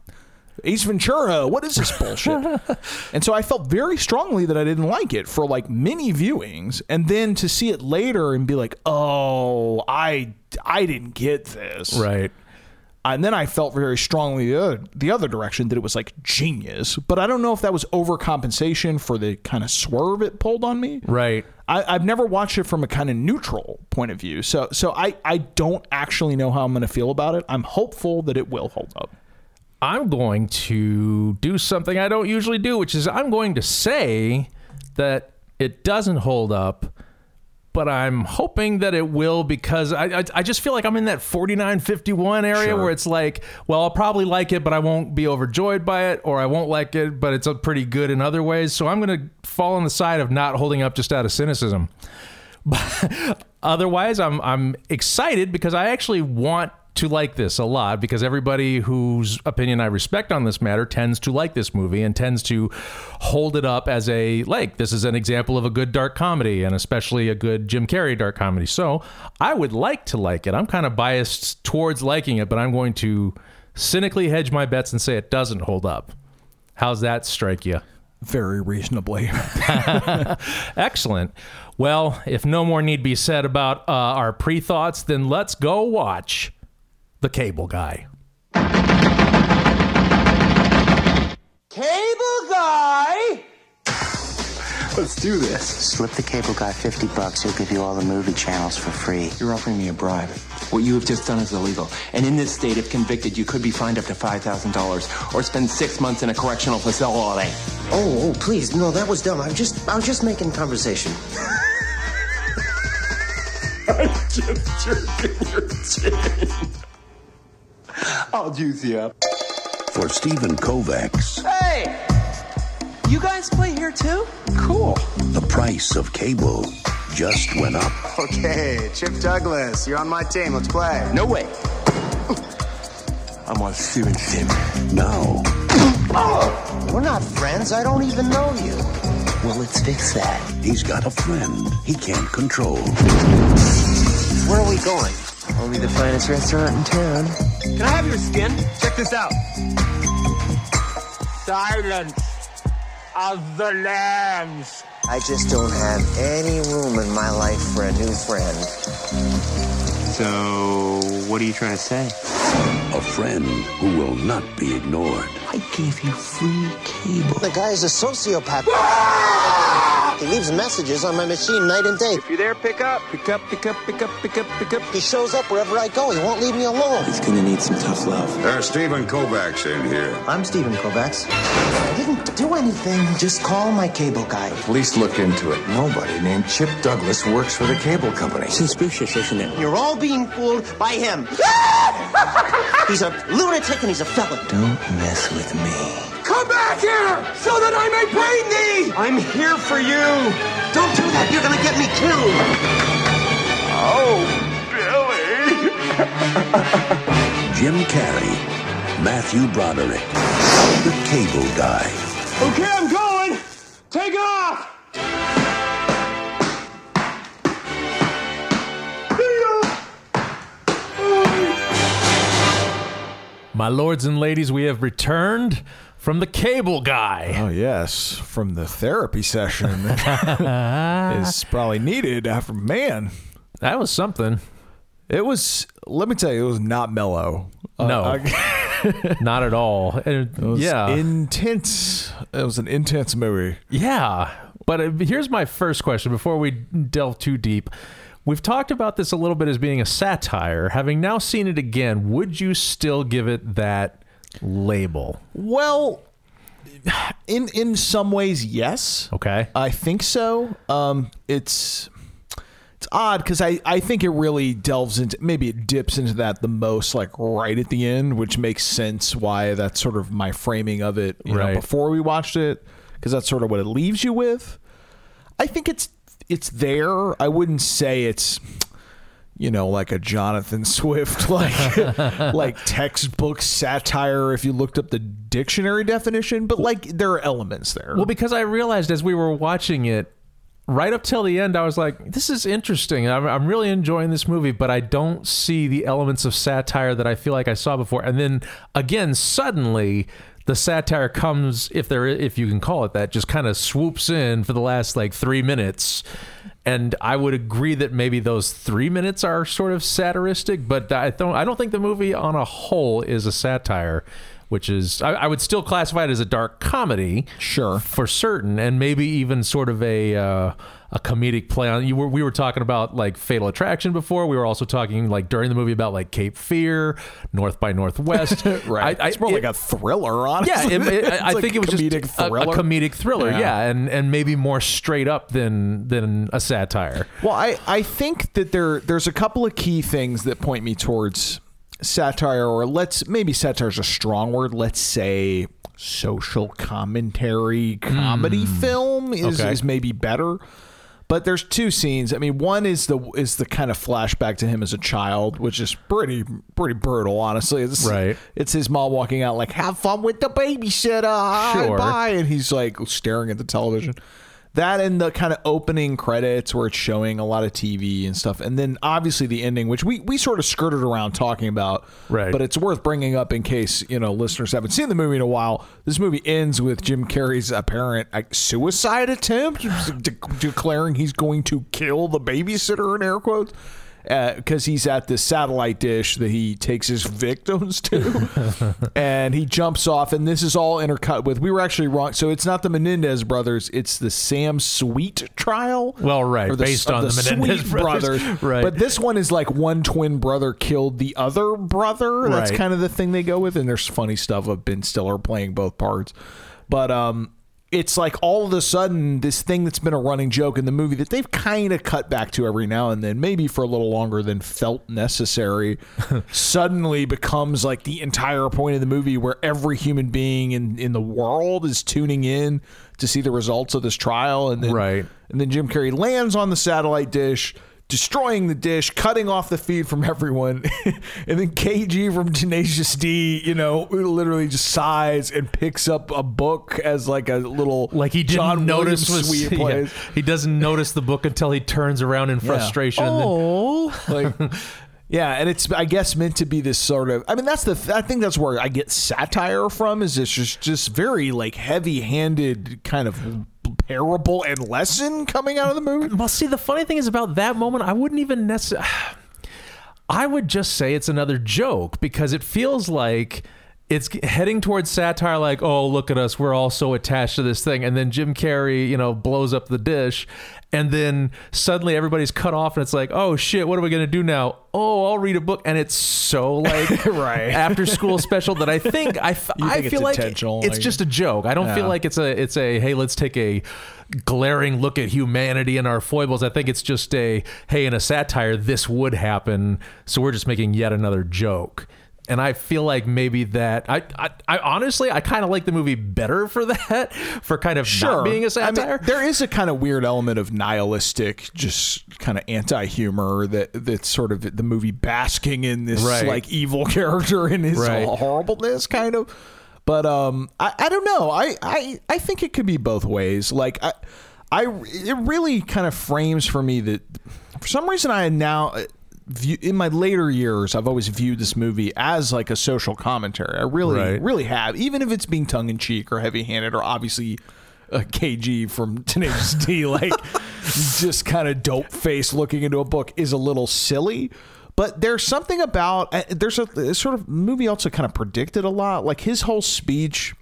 Ace Ventura. What is this bullshit? and so I felt very strongly that I didn't like it for like many viewings, and then to see it later and be like, oh, I I didn't get this. Right. And then I felt very strongly the other, the other direction that it was like genius. But I don't know if that was overcompensation for the kind of swerve it pulled on me. Right. I, I've never watched it from a kind of neutral point of view. So so I, I don't actually know how I'm going to feel about it. I'm hopeful that it will hold up. I'm going to do something I don't usually do, which is I'm going to say that it doesn't hold up, but I'm hoping that it will because I, I, I just feel like I'm in that 49 51 area Sure. where it's like, well, I'll probably like it, but I won't be overjoyed by it, or I won't like it, but it's a pretty good in other ways. So I'm going to fall on the side of not holding up just out of cynicism. But Otherwise, I'm I'm excited because I actually want to like this a lot because everybody whose opinion I respect on this matter tends to like this movie and tends to hold it up as a like this is an example of a good dark comedy and especially a good Jim Carrey dark comedy. So, I would like to like it. I'm kind of biased towards liking it, but I'm going to cynically hedge my bets and say it doesn't hold up. How's that strike you? Very reasonably. Excellent. Well, if no more need be said about uh, our pre thoughts, then let's go watch The Cable Guy. Cable guy! Let's do this. Slip the cable guy 50 bucks, he'll give you all the movie channels for free. You're offering me a bribe. What you have just done is illegal. And in this state, if convicted, you could be fined up to $5,000 or spend six months in a correctional facility. Oh, oh, please, no, that was dumb. I was just, I was just making conversation. I'm Just jerking your chin. I'll juice you up. For Steven Kovacs, Hey! You guys play here too? Cool. the price of cable just went up. Okay, Chip Douglas, you're on my team. Let's play. No way. I'm on Steven's team. Now, oh! We're not friends. I don't even know you. Well, let's fix that. he's got a friend he can't control. Where are we going? Only the finest restaurant in town. Can I have your skin? Check this out. Silence of the lambs. I just don't have any room in my life for a new friend. So, what are you trying to say? A friend who will not be ignored. I gave you free cable. The guy is a sociopath. He leaves messages on my machine night and day. If you're there, pick up. Pick up, pick up, pick up, pick up, pick up. He shows up wherever I go. He won't leave me alone. He's gonna need some tough love. There's Steven Kovacs in here. I'm Steven Kovacs. I didn't do anything. Just call my cable guy. Police look into it. Nobody named Chip Douglas works for the cable company. Suspicious, isn't it? You're all being fooled by him. he's a lunatic and he's a felon. Don't mess with me. Come back here so that I may bring thee! I'm here for you! Don't do that. You're gonna get me killed. Oh, Billy! Jim Carrey, Matthew Broderick, the cable guy. Okay, I'm going! Take off! My lords and ladies, we have returned from the cable guy. Oh yes, from the therapy session is probably needed after man. That was something. It was. Let me tell you, it was not mellow. Uh, No. I- Not at all. And, it was yeah. intense. It was an intense movie. Yeah. But uh, here's my first question before we delve too deep. We've talked about this a little bit as being a satire. Having now seen it again, would you still give it that label? Well, in in some ways, yes. Okay. I think so. Um, it's it's odd because I, I think it really delves into maybe it dips into that the most like right at the end, which makes sense why that's sort of my framing of it you Right. know, before we watched it because that's sort of what it leaves you with. I think it's it's there. I wouldn't say it's you know like a Jonathan Swift like like textbook satire if you looked up the dictionary definition, but like there are elements there. Well, because I realized as we were watching it, right up till the end, I was like, "This is interesting. I'm, I'm really enjoying this movie," but I don't see the elements of satire that I feel like I saw before. And then again, suddenly, the satire comes, if there, if you can call it that, just kind of swoops in for the last like three minutes. And I would agree that maybe those three minutes are sort of satiristic, but I don't. I don't think the movie on a whole is a satire. Which is, I, I would still classify it as a dark comedy, Sure. for certain, and maybe even sort of a uh, a comedic play on. You were we were talking about like Fatal Attraction before. We were also talking like during the movie about like Cape Fear, North by Northwest. Right. I, I, it's more it- like a thriller, honestly. yeah, it, it- I, It's think it was just comedic a- A, comedic thriller, Yeah. yeah. and and maybe more straight up than than a satire. Well, I, I think that there there's a couple of key things that point me towards satire, or let's maybe satire is a strong word. Let's say social commentary comedy hmm. film is, Okay. is maybe better. But there's two scenes. I mean, one is the is the kind of flashback to him as a child, which is pretty pretty brutal, honestly. It's, Right. It's his mom walking out like, "Have fun with the babysitter, Sure. bye," and he's like staring at the television. That and the kind of opening credits where it's showing a lot of TV and stuff, and then obviously the ending, which we we sort of skirted around talking about, Right. But it's worth bringing up in case you know listeners haven't seen the movie in a while. This movie ends with Jim Carrey's apparent like, suicide attempt, de- declaring he's going to kill the babysitter in air quotes. Because he's at this satellite dish that he takes his victims to, and he jumps off, and this is all intercut with. We were actually wrong, so it's not the Menendez brothers; it's the Sam Sweet trial. Well, right, the, based on the Menendez Sweet brothers. Right. But this one is like one twin brother killed the other brother. That's Right. kind of the thing they go with, and there's funny stuff of Ben Stiller playing both parts. But um, it's like all of a sudden this thing that's been a running joke in the movie that they've kind of cut back to every now and then, maybe for a little longer than felt necessary, suddenly becomes like the entire point of the movie where every human being in, in the world is tuning in to see the results of this trial. And then, Right. and then Jim Carrey lands on the satellite dish. Destroying the dish, cutting off the feed from everyone, and then KG from Tenacious D, you know, literally just sighs and picks up a book as like a little Like he didn't John notice Williams was suite yeah, he doesn't notice the book until he turns around in frustration. and then- Oh, like yeah, and it's I guess meant to be this sort of. I mean, that's the. I think that's where I get satire from. Is this just just very like heavy handed kind of parable and lesson coming out of the movie. Well, see, the funny thing is about that moment, I wouldn't even necessarily. I would just say it's another joke because it feels like it's heading towards satire, like, oh, look at us, we're all so attached to this thing. And then Jim Carrey, you know, blows up the dish. And then suddenly everybody's cut off, and it's like, oh shit, what are we gonna do now? Oh, I'll read a book, and it's so like Right. after school special that I think I, f- You I think it's feel like it's like- just a joke. I don't feel like it's a it's a hey, let's take a glaring look at humanity and our foibles. I think it's just a hey, in a satire, this would happen, so we're just making yet another joke. And I feel like maybe that I I, I honestly I kind of like the movie better for that for kind of not being a I mean, satire. there is a kind of weird element of nihilistic, just kind of anti-humor that that's sort of the movie basking in this Right. like evil character and his Right. horribleness, kind of. But um, I, I don't know. I, I I think it could be both ways. Like I, I it really kind of frames for me that for some reason I now. View, in my later years, I've always viewed this movie as like a social commentary. I really, Right. really have, even if it's being tongue in cheek or heavy handed, or obviously a KG from Tenacious D, like just kind of dope face looking into a book is a little silly. But there's something about uh, there's a sort of movie also kind of predicted a lot, like his whole speech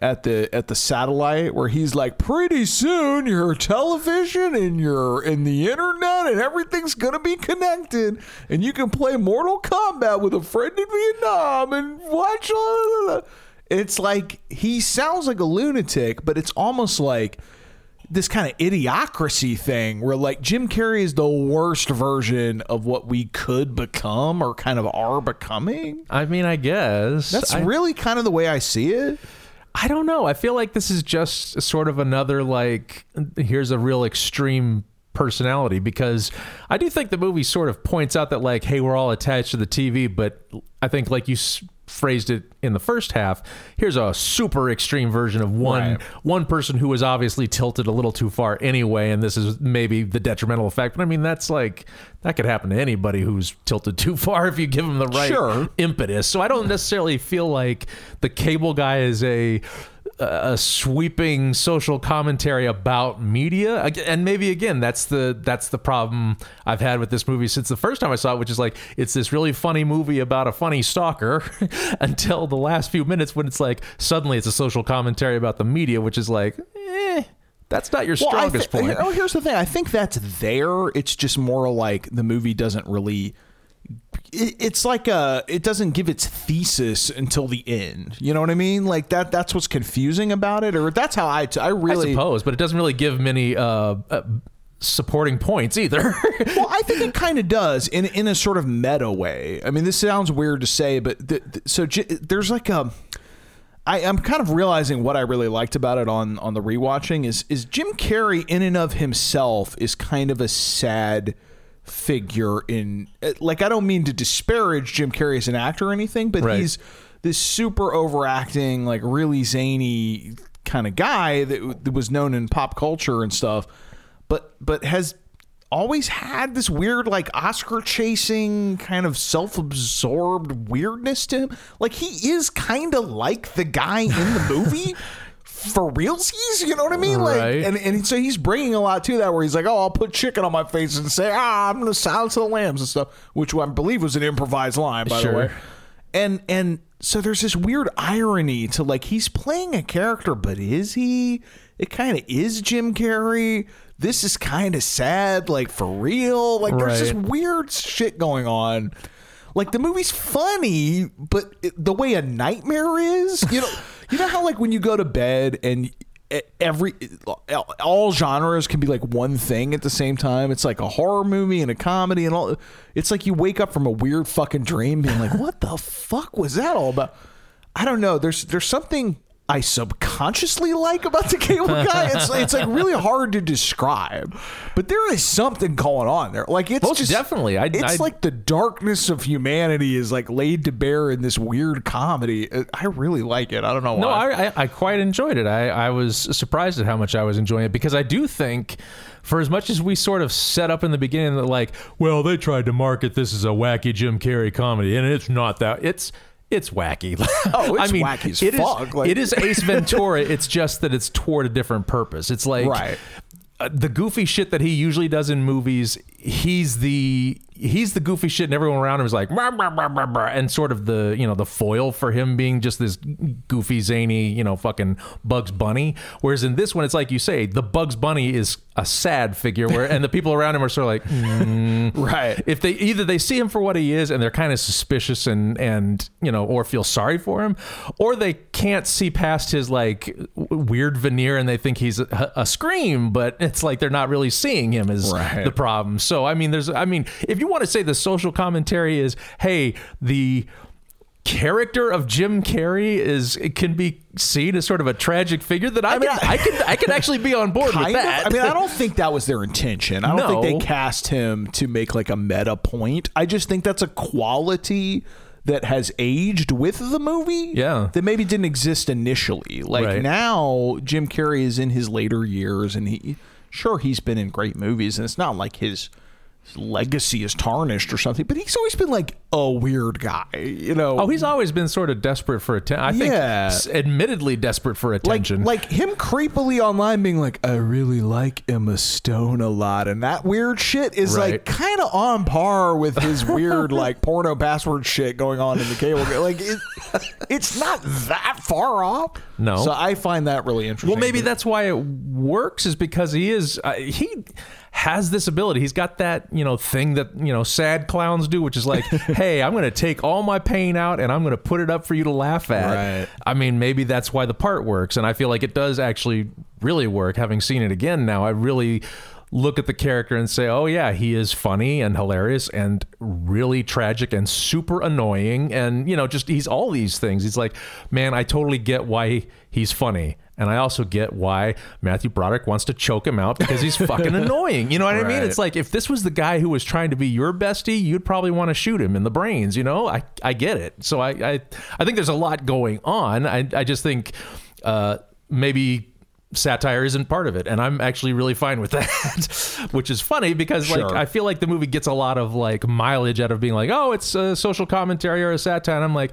at the at the satellite where he's like pretty soon your television and your and the internet and everything's gonna be connected and you can play mortal kombat with a friend in vietnam and watch all it's like he sounds like a lunatic but it's almost like this kind of idiocracy thing where like Jim Carrey is the worst version of what we could become or kind of are becoming. I mean, I guess That's I, really kind of the way I see it. I don't know. I feel like this is just sort of another like here's a real extreme personality because I do think the movie sort of points out that like hey we're all attached to the TV but I think like you phrased it in the first half here's a super extreme version of one Right. one person who was obviously tilted a little too far anyway and this is maybe the detrimental effect but I mean that's like that could happen to anybody who's tilted too far if you give them the right Sure. impetus. So I don't necessarily feel like the cable guy is a a sweeping social commentary about media and maybe again that's the that's the problem I've had with this movie since the first time I saw it which is like it's this really funny movie about a funny stalker until the last few minutes when it's like suddenly it's a social commentary about the media which is like eh that's not your Well, I strongest point Oh, here's the thing. I think that's there. It's just more like the movie doesn't really. It, it's like a. It doesn't give its thesis until the end. You know what I mean? Like that. That's what's confusing about it, or that's how I. T- I I really. suppose but it doesn't really give many uh, uh supporting points either well, I think it kind of does in in a sort of meta way. I mean, this sounds weird to say, but so J- there's like a. I, I'm kind of realizing what I really liked about it on on the rewatching is is Jim Carrey in and of himself is kind of a sad figure in eh, like I don't mean to disparage Jim Carrey as an actor or anything, but Right. he's this super overacting, like really zany kind of guy that, that was known in pop culture and stuff, but but has always had this weird like Oscar chasing kind of self-absorbed weirdness to him. Like he is kind of like the guy in the movie. For realsies, you know what I mean? Like, Right. and, and so he's bringing a lot to that, where he's like, "Oh, I'll put chicken on my face and say, ah, I'm gonna silence the lambs and stuff," which I believe was an improvised line, by Sure. the way. And and so there's this weird irony to like he's playing a character but is he? It kind of is jim carrey. This is kind of sad like for real. Like there's this weird shit going on. Like the movie's funny but it, the way a nightmare is you know you know how like when you go to bed and every all genres can be like one thing at the same time. It's like a horror movie and a comedy and all. It's like you wake up from a weird fucking dream, being like, "What the fuck was that all about?" I don't know. There's there's something I subconsciously like about the Cable Guy. It's it's like really hard to describe, but there is something going on there. Like it's Most just definitely. I- it's I- like the darkness of humanity is like laid to bear in this weird comedy. I really like it. I don't know why. No, I, I, I quite enjoyed it. I, I was surprised at how much I was enjoying it because I do think, for as much as we sort of set up in the beginning that like, well, they tried to market this as a wacky Jim Carrey comedy, and it's not that. It's it's wacky. Oh, it's I mean, wacky as it is- fuck, like- it is Ace Ventura. it's just that it's toward a different purpose. It's like Right. uh, the goofy shit that he usually does in movies. He's the he's the goofy shit, and everyone around him is like, "Rah, rah, rah, rah, rah," and sort of the you know the foil for him being just this goofy, zany, you know, fucking Bugs Bunny. Whereas in this one, it's like you say, the Bugs Bunny is a sad figure, where and the people around him are sort of like, "Mm." Right. If they either they see him for what he is and they're kind of suspicious and and you know or feel sorry for him, or they can't see past his like weird veneer and they think he's a, a scream, but it's like they're not really seeing him as Right. the problem. So I mean, there's I mean, if you want to say the social commentary is, hey, the character of Jim Carrey is it can be seen as sort of a tragic figure that I, mean, can, I- I, can I can actually be on board with that. of. I mean, I don't think that was their intention. I don't No. think they cast him to make like a meta point. I just think that's a quality that has aged with the movie. Yeah. That maybe didn't exist initially. Like Right. now, Jim Carrey is in his later years, and he sure he's been in great movies, and it's not like his. Legacy is tarnished or something, but he's always been like a weird guy, you know. Oh, he's always been sort of desperate for attention. I think, Yeah. admittedly desperate for like attention. like him creepily online being like i really like emma stone a lot and that weird shit is like kind of on par with his weird like porno password shit going on in the cable like it, it's not that far off No. so i find that really interesting Well, maybe that's why it works, is because he is uh, he has this ability. He's got that you know thing that you know sad clowns do, which is like, hey, I'm going to take all my pain out and I'm going to put it up for you to laugh at. Right. I mean, maybe that's why the part works, and I feel like it does actually really work. Having seen it again now, I really look at the character and say, oh yeah, he is funny and hilarious and really tragic and super annoying, and you know, just he's all these things. He's like, man, I totally get why he's funny. And I also get why Matthew Broderick wants to choke him out because he's fucking annoying. You know what I mean? It's like if this was the guy who was trying to be your bestie, you'd probably want to shoot him in the brains. You know, I I get it. So I I, I think there's a lot going on. I I just think uh, maybe satire isn't part of it and i'm actually really fine with that which is funny because like i feel like the movie gets a lot of like mileage out of being like oh it's a social commentary or a satire and i'm like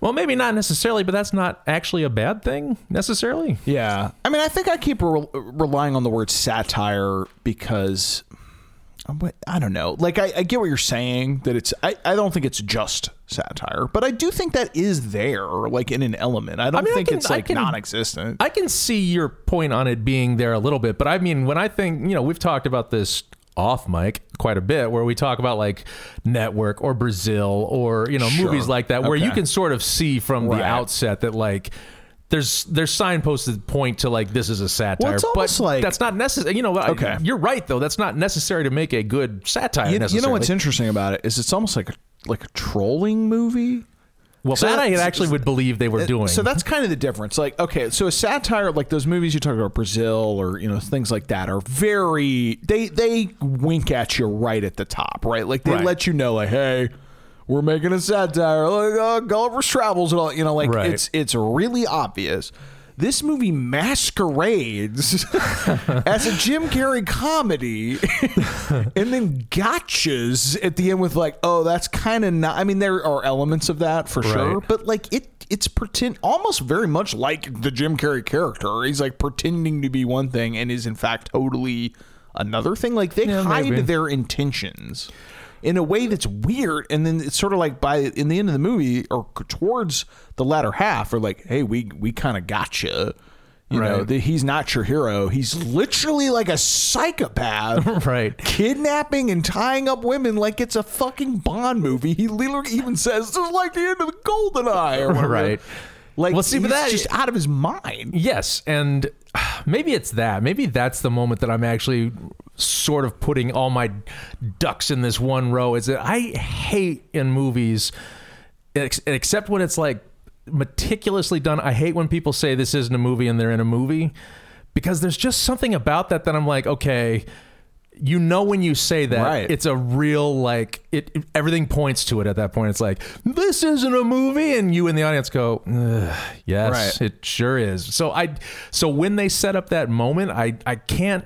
well maybe not necessarily but that's not actually a bad thing necessarily Yeah. I mean, I think I keep re- relying on the word satire because uh, I don't know. Like, I, I get what you're saying that it's, I, I don't think it's just satire, but I do think that is there, like in an element. I don't mean, I think can- it's I like can- non existent. I can see your point on it being there a little bit, but I mean, when I think, you know, we've talked about this off mic quite a bit where we talk about like network or Brazil or, you know, Sure. movies like that where you can sort of see from Right. the outset that like there's there's signposts that point to like this is a satire, Well, it's but like- that's not necessary. You know, I- Okay. you're right though. That's not necessary to make a good satire. You, you know what's interesting about it is it's almost like a, like a trolling movie. Well, So that I actually would believe they were doing. So that's kind of the difference. Like, okay, so a satire, like those movies you talk about, Brazil or you know things like that, are very they they wink at you right at the top, right? Like they Right. let you know, like, hey, we're making a satire, like uh, Gulliver's Travels and all. You know, like Right. it's it's really obvious. This movie masquerades as a Jim Carrey comedy, and then gotchas at the end with like, oh, that's kind of not. I mean, there are elements of that for sure, but like it, it's pretend almost very much like the Jim Carrey character. He's like pretending to be one thing and is in fact totally another thing. Like they Yeah, hide maybe. their intentions in a way that's weird, and then it's sort of like by in the end of the movie or towards the latter half, or like, hey, we we kind of gotcha. You know, Right. that he's not your hero. He's literally like a psychopath right. kidnapping and tying up women like it's a fucking Bond movie. He literally even says this is like the end of the Golden Eye or whatever. Right. Like, Well, see, but he's that- just out of his mind. Yes, and maybe it's that. Maybe that's the moment that I'm actually sort of putting all my ducks in this one row. Is that I hate in movies, ex- except when it's like meticulously done. I hate when people say this isn't a movie and they're in a movie because there's just something about that that I'm like, okay. You know when you say that Right. it's a real like it, it- everything points to it at that point. It's like this isn't a movie, and you in the audience go, yes, Right. it sure is. So I so when they set up that moment, I I can't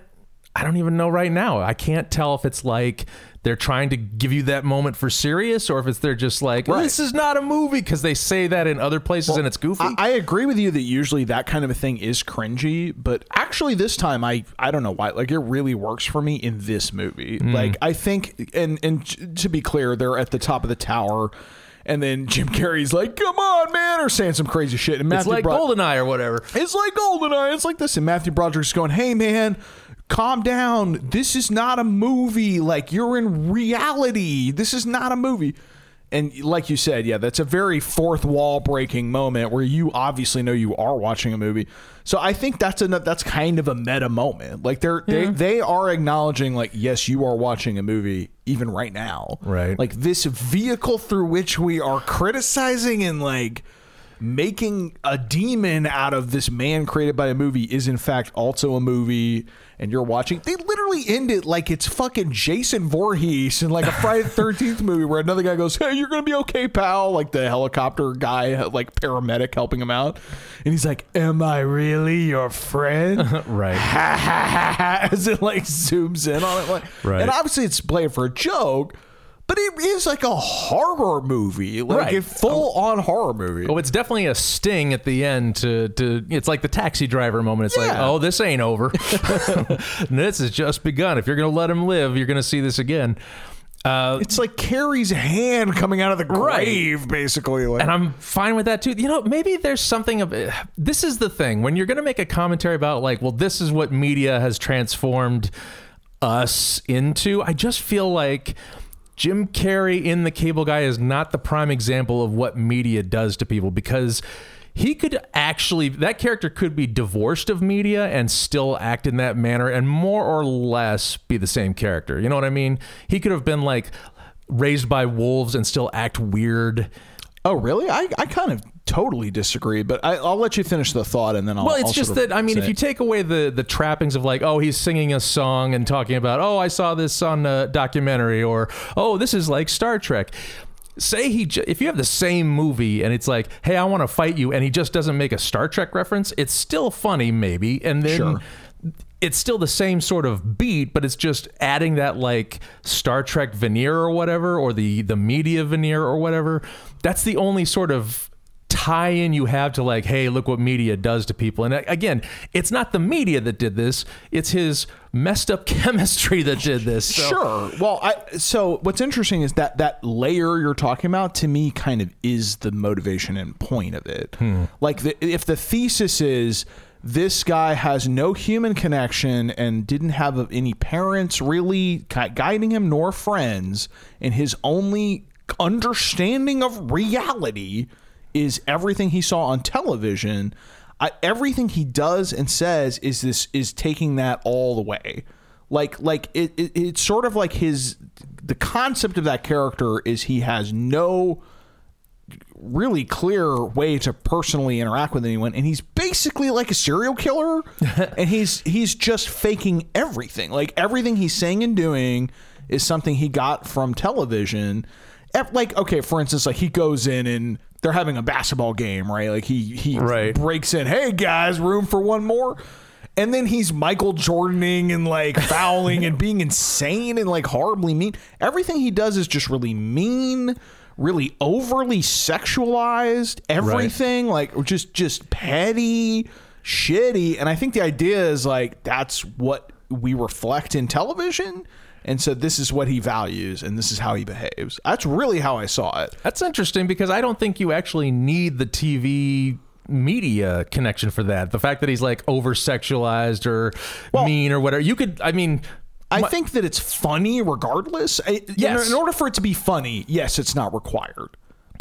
I don't even know right now. I can't tell if it's like they're trying to give you that moment for serious or if it's they're just like Right. this is not a movie because they say that in other places and it's goofy. I, I agree with you that usually that kind of a thing is cringy, but actually this time I I don't know why like it really works for me in this movie. Hmm. Like I think and and to be clear, they're at the top of the tower. And then Jim Carrey's like, "Come on, man," or saying some crazy shit. And it's like Bro- Goldeneye or whatever. It's like Goldeneye. It's like this. And Matthew Broderick's going, hey, man, calm down. This is not a movie. Like, you're in reality. This is not a movie. And like you said, yeah, that's a very fourth wall breaking moment where you obviously know you are watching a movie. So I think that's a that's kind of a meta moment. Like they're they they are acknowledging like yes, you are watching a movie even right now. Right. Like this vehicle through which we are criticizing and like making a demon out of this man created by a movie is in fact also a movie and you're watching they literally end it like it's fucking jason Voorhees in like a friday the 13th movie where another guy goes hey you're gonna be okay pal like the helicopter guy like paramedic helping him out and he's like am i really your friend Right. ha ha ha ha as it like zooms in on it like Right. and obviously it's played for a joke but it is like a horror movie like Right. a full-on horror movie Oh, it's definitely a sting at the end to to it's like the taxi driver moment. It's like, oh, this ain't over. this has just begun. If you're gonna let him live, you're gonna see this again. Uh, It's like Carrie's hand coming out of the Right. grave, basically. Like, and I'm fine with that too. You know, maybe there's something of it. this is the thing when you're going to make a commentary about like, well, this is what media has transformed us into. I just feel like Jim Carrey in The Cable Guy is not the prime example of what media does to people because he could actually that character could be divorced of media and still act in that manner and more or less be the same character. You know what I mean? He could have been like raised by wolves and still act weird. oh, really? I, I kind of totally disagree, but I, I'll let you finish the thought and then I'll. Well, it's I'll just sort of that I mean, if you take away the the trappings of like, oh, he's singing a song and talking about, oh, I saw this on a documentary, or oh, this is like Star Trek. Say he, ju- if you have the same movie and it's like, hey, I want to fight you, and he just doesn't make a Star Trek reference, it's still funny, maybe, and then. Sure. It's still the same sort of beat, but it's just adding that like Star Trek veneer or whatever, or the the media veneer or whatever. That's the only sort of tie-in you have to like hey look what media does to people and uh, again it's not the media that did this it's his messed up chemistry that did this so- Sure. Well, I so what's interesting is that that layer you're talking about to me kind of is the motivation and point of it. Hmm. Like the, if the thesis is this guy has no human connection and didn't have any parents really guiding him nor friends, and his only understanding of reality is everything he saw on television. I, everything he does and says is this is taking that all the way like like it, it it's sort of like his the concept of that character is he has no really clear way to personally interact with anyone and he's basically like a serial killer and he's he's just faking everything like everything he's saying and doing is something he got from television like okay for instance like he goes in and they're having a basketball game right like he he Right. breaks in hey guys room for one more and then he's Michael Jordaning and like fouling and being insane and like horribly mean. Everything he does is just really mean, really overly sexualized. Everything like just just petty, shitty. And I think the idea is like that's what we reflect in television. And so this is what he values and this is how he behaves. That's really how I saw it. that's interesting because i don't think you actually need the tv media connection for that the fact that he's like over sexualized or mean or whatever you could i mean I think that it's funny regardless. I- in- Yes. In, order for it to be funny, yes, it's not required.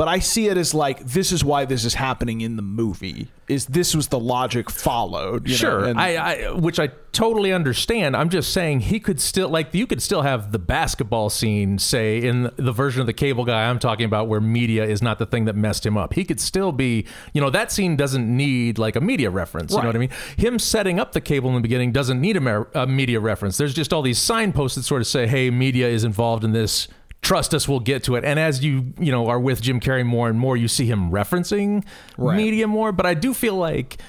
But I see it as like this is why this is happening in the movie. Is this was the logic followed? you know, Sure, and- I, I which I totally understand. I'm just saying he could still like you could still have the basketball scene, say in the version of the cable guy I'm talking about, where media is not the thing that messed him up. He could still be, you know, that scene doesn't need like a media reference. You know what I mean? Him setting up the cable in the beginning doesn't need a, mer- a media reference. There's just all these signposts that sort of say, "Hey, media is involved in this." Trust us, we'll get to it. And as you you know are with Jim Carrey more and more, you see him referencing media more. But I do feel like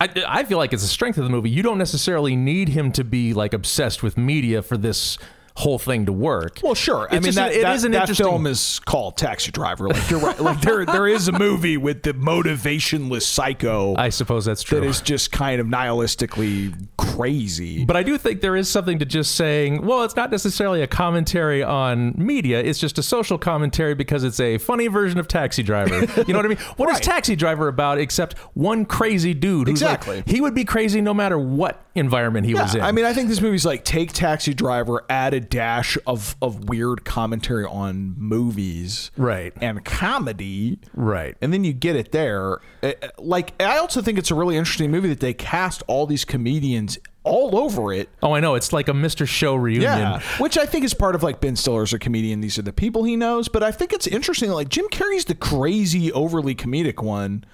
I, I feel like it's a strength of the movie. You don't necessarily need him to be like obsessed with media for this whole thing to work. Well, sure. I mean, that, an- it that, is an that interesting film is called Taxi Driver. Like you're right. Like there, there is a movie with the motivationless psycho I suppose that's true. that is just kind of nihilistically crazy. But I do think there is something to just saying, well, it's not necessarily a commentary on media. It's just a social commentary because it's a funny version of Taxi Driver. You know what I mean? What is Right. Taxi Driver about except one crazy dude? Who's like- Exactly. he would be crazy no matter what environment he was in. I mean, I think this movie's like take Taxi Driver, add a dash of of weird commentary on movies, Right. and comedy, Right. and then you get it there. Uh, Like, I also think it's a really interesting movie that they cast all these comedians all over it. oh, I know. It's like a Mr. Show reunion. Yeah, which I think is part of like Ben Stiller's a comedian. These are the people he knows. But I think it's interesting. Like Jim Carrey's the crazy, overly comedic one,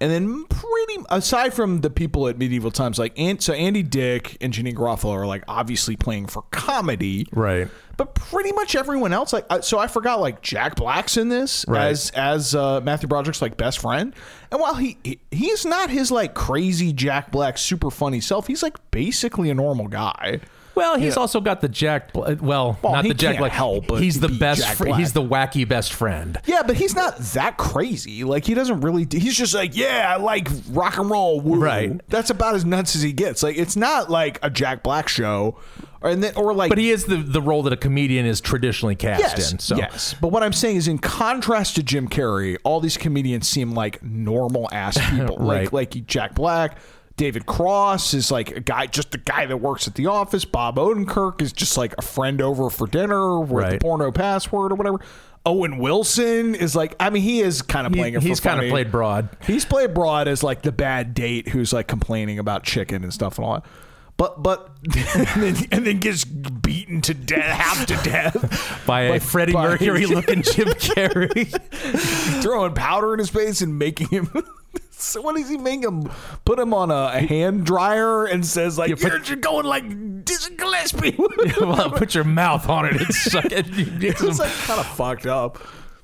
and then pretty aside from the people at medieval times, like and so Andy Dick and Jenny Garofalo are like obviously playing for comedy, Right. But pretty much everyone else, like so, I forgot like Jack Black's in this Right. as as uh, Matthew Broderick's like best friend, and while he, he he's not his like crazy Jack Black super funny self, he's like basically a normal guy. Well, he's also got the Jack. Bla- uh, Well, Well, not he the Jack Black. help but he's the be best. Fr- he's the wacky best friend. Yeah, but he's not that crazy. Like he doesn't really. He's just like, yeah, I like rock and roll. Woo. Right. That's about as nuts as he gets. Like it's not like a Jack Black show, or and then, or like. But he is the the role that a comedian is traditionally cast Yes, in. So yes. But what I'm saying is, in contrast to Jim Carrey, all these comedians seem like normal ass people. Right. Like like Jack Black, David Cross is like a guy, just a guy that works at the office. Bob Odenkirk is just like a friend over for dinner with the porno password or whatever. Owen Wilson is like, I mean, he is kind of playing it. For he's kind of played broad. He's played broad as like the bad date who's like complaining about chicken and stuff and all that. But but and then, and then gets beaten to death, half to death by a by- Freddie by- Mercury looking Jim Carrey. throwing powder in his face and making him. So what does he make him? Put him on a, a hand dryer and says like, put- "You're, you're going like Dizzy Gillespie." well, put your mouth on it and suck it. it's like kind of fucked up.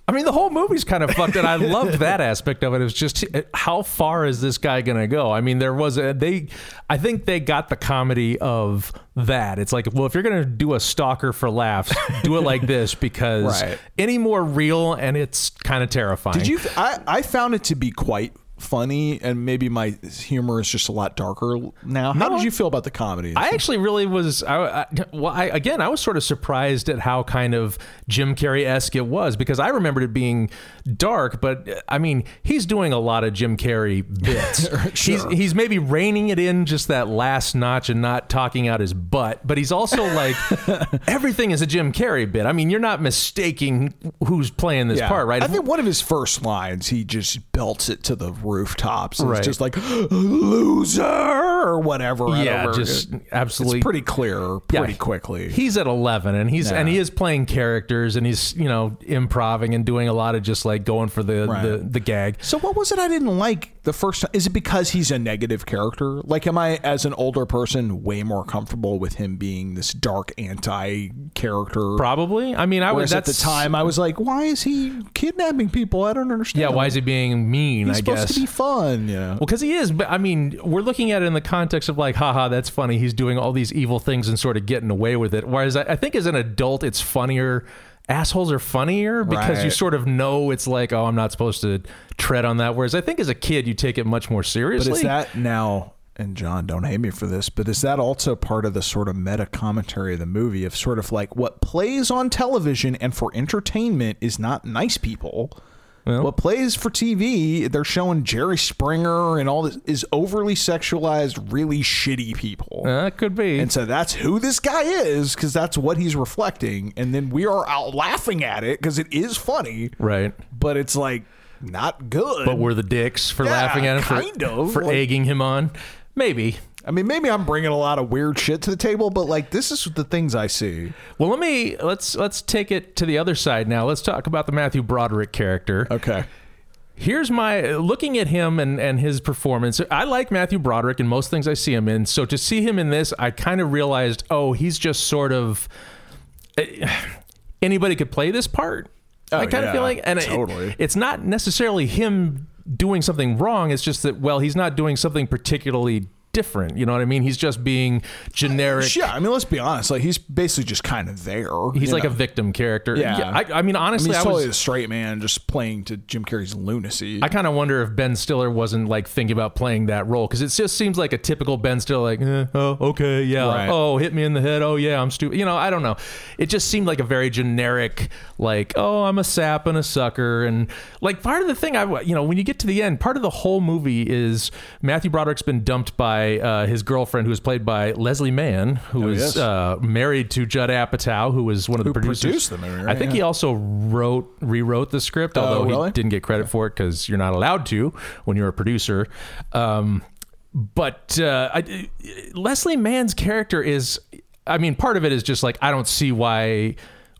I mean, the whole movie's kind of fucked, and I loved that aspect of it. It was just uh, how far is this guy going to go? I mean, there was a they. I think they got the comedy of that. It's like, well, if you're going to do a stalker for laughs, do it like this because Right. any more real and it's kind of terrifying. Did you? I I found it to be quite funny, and maybe my humor is just a lot darker now. How No, did you feel about the comedy? I actually really was. I, I, well, I, again, I was sort of surprised at how kind of Jim Carrey esque it was because I remembered it being dark, but uh, I mean, he's doing a lot of Jim Carrey bits. He's he's maybe reining it in just that last notch and not talking out his butt, but he's also like everything is a Jim Carrey bit. I mean, you're not mistaking who's playing this part, right? I think one of his first lines, he just belts it to the rooftops. And Right. It's just like loser or whatever. Yeah, just It- absolutely It's pretty clear Yeah, pretty quickly. He's at 11 and he's and he is playing characters and he's, you know, improving and doing a lot of just like going for the Right. the, the gag. so what was it I didn't like the first time? Is it because he's a negative character? Like, am I, as an older person, way more comfortable with him being this dark anti character? Probably. I mean, I was at the time, I was like, why is he kidnapping people? I don't understand. Yeah, why is he being mean, He's I supposed guess. to be fun, Yeah. well, because he is, but I mean, we're looking at it in the context of like, haha, that's funny. He's doing all these evil things and sort of getting away with it. Whereas I, I think as an adult, it's funnier. Assholes are funnier because you sort of know it's like, oh, I'm not supposed to tread on that. Whereas I think as a kid, you take it much more seriously. But is that now, and John, don't hate me for this, but is that also part of the sort of meta commentary of the movie of sort of like what plays on television and for entertainment is not nice people? Well. what plays for TV, they're showing Jerry Springer and all this is overly sexualized, really shitty people. That could be. and so that's who this guy is because that's what he's reflecting. And then we are out laughing at it because it is funny, right. but it's like not good. But we're the dicks for Yeah, laughing at him, for, kind of, for like- egging him on. Maybe. I mean, maybe I'm bringing a lot of weird shit to the table, but like this is the things I see. Well, let me let's let's take it to the other side now. Let's talk about the Matthew Broderick character. Okay. Here's my looking at him and and his performance. I like Matthew Broderick in most things I see him in. So to see him in this, I kind of realized, oh, he's just sort of eh, anybody could play this part. Oh, I kind of feel like, and it- totally. it's not necessarily him doing something wrong. It's just that, well, he's not doing something particularly different. You know what I mean? He's just being generic. Yeah, I mean, let's be honest. Like he's basically just kind of there. He's like know? a victim character. Yeah. I, I mean, I honestly, mean, I, he's totally was. a straight man just playing to Jim Carrey's lunacy. I kind of wonder if Ben Stiller wasn't like thinking about playing that role because it just seems like a typical Ben Stiller, like, eh, oh, okay, yeah, Right. oh, hit me in the head, oh, yeah, I'm stupid. You know, I don't know. It just seemed like a very generic, like, oh, I'm a sap and a sucker. And like part of the thing, I, you know, when you get to the end, part of the whole movie is Matthew Broderick's been dumped by uh, his girlfriend, who is played by Leslie Mann, who is yes. uh, married to Judd Apatow, who was one of the Who producers. the movie, I right? think he also wrote, rewrote the script, although Oh, really? he didn't get credit for it because you're not allowed to when you're a producer. Um, but uh, I, Leslie Mann's character is, I mean, part of it is just like I don't see why.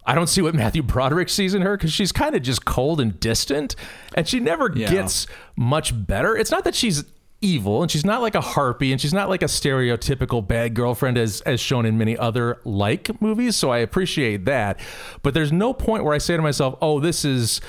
I don't see what Matthew Broderick sees in her because she's kind of just cold and distant, and she never Yeah. gets much better. It's not that she's evil and she's not like a harpy and she's not like a stereotypical bad girlfriend as as shown in many other like movies so i appreciate that but there's no point where i say to myself oh this is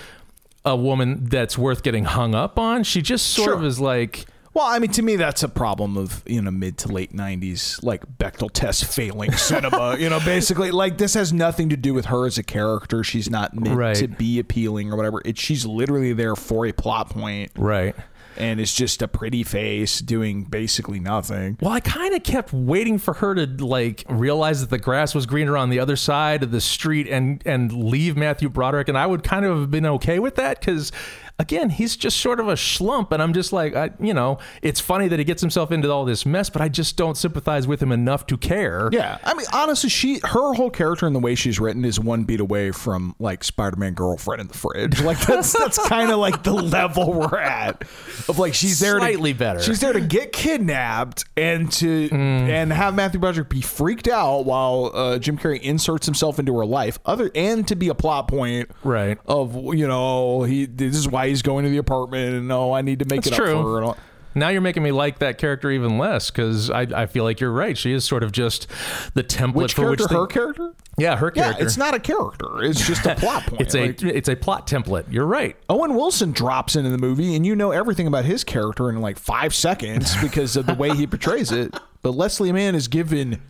a woman that's worth getting hung up on she just sort Sure. of is like well, I mean, to me, that's a problem of you know mid to late '90s like Bechdel test failing cinema. you know, basically, like this has nothing to do with her as a character. She's not meant Right. to be appealing or whatever. It, she's literally there for a plot point, right and it's just a pretty face doing basically nothing. Well, I kind of kept waiting for her to like realize that the grass was greener on the other side of the street and and leave Matthew Broderick, and I would kind of have been okay with that because. Again, he's just sort of a schlump, and I'm just like, I, you know, it's funny that he gets himself into all this mess, but I just don't sympathize with him enough to care. Yeah, I mean, honestly, she her whole character and the way she's written is one beat away from like Spider-Man girlfriend in the fridge. Like that's that's kind of like the level we're at of like she's there Slightly to, better. She's there to get kidnapped and to and have Matthew Broderick be freaked out while uh, Jim Carrey inserts himself into her life. Other and to be a plot point, Right. Of you know he this is why he's going to the apartment and oh I need to make That's it up true. for her. And all. Now you're making me like that character even less because I, I feel like you're right. She is sort of just the template Which for which character? her character? yeah, her Yeah, character. it's not a character. It's just a plot point. It's a Like- it's a plot template. You're right. Owen Wilson drops into the movie, and you know everything about his character in like five seconds because of the way he portrays it. But Leslie Mann is given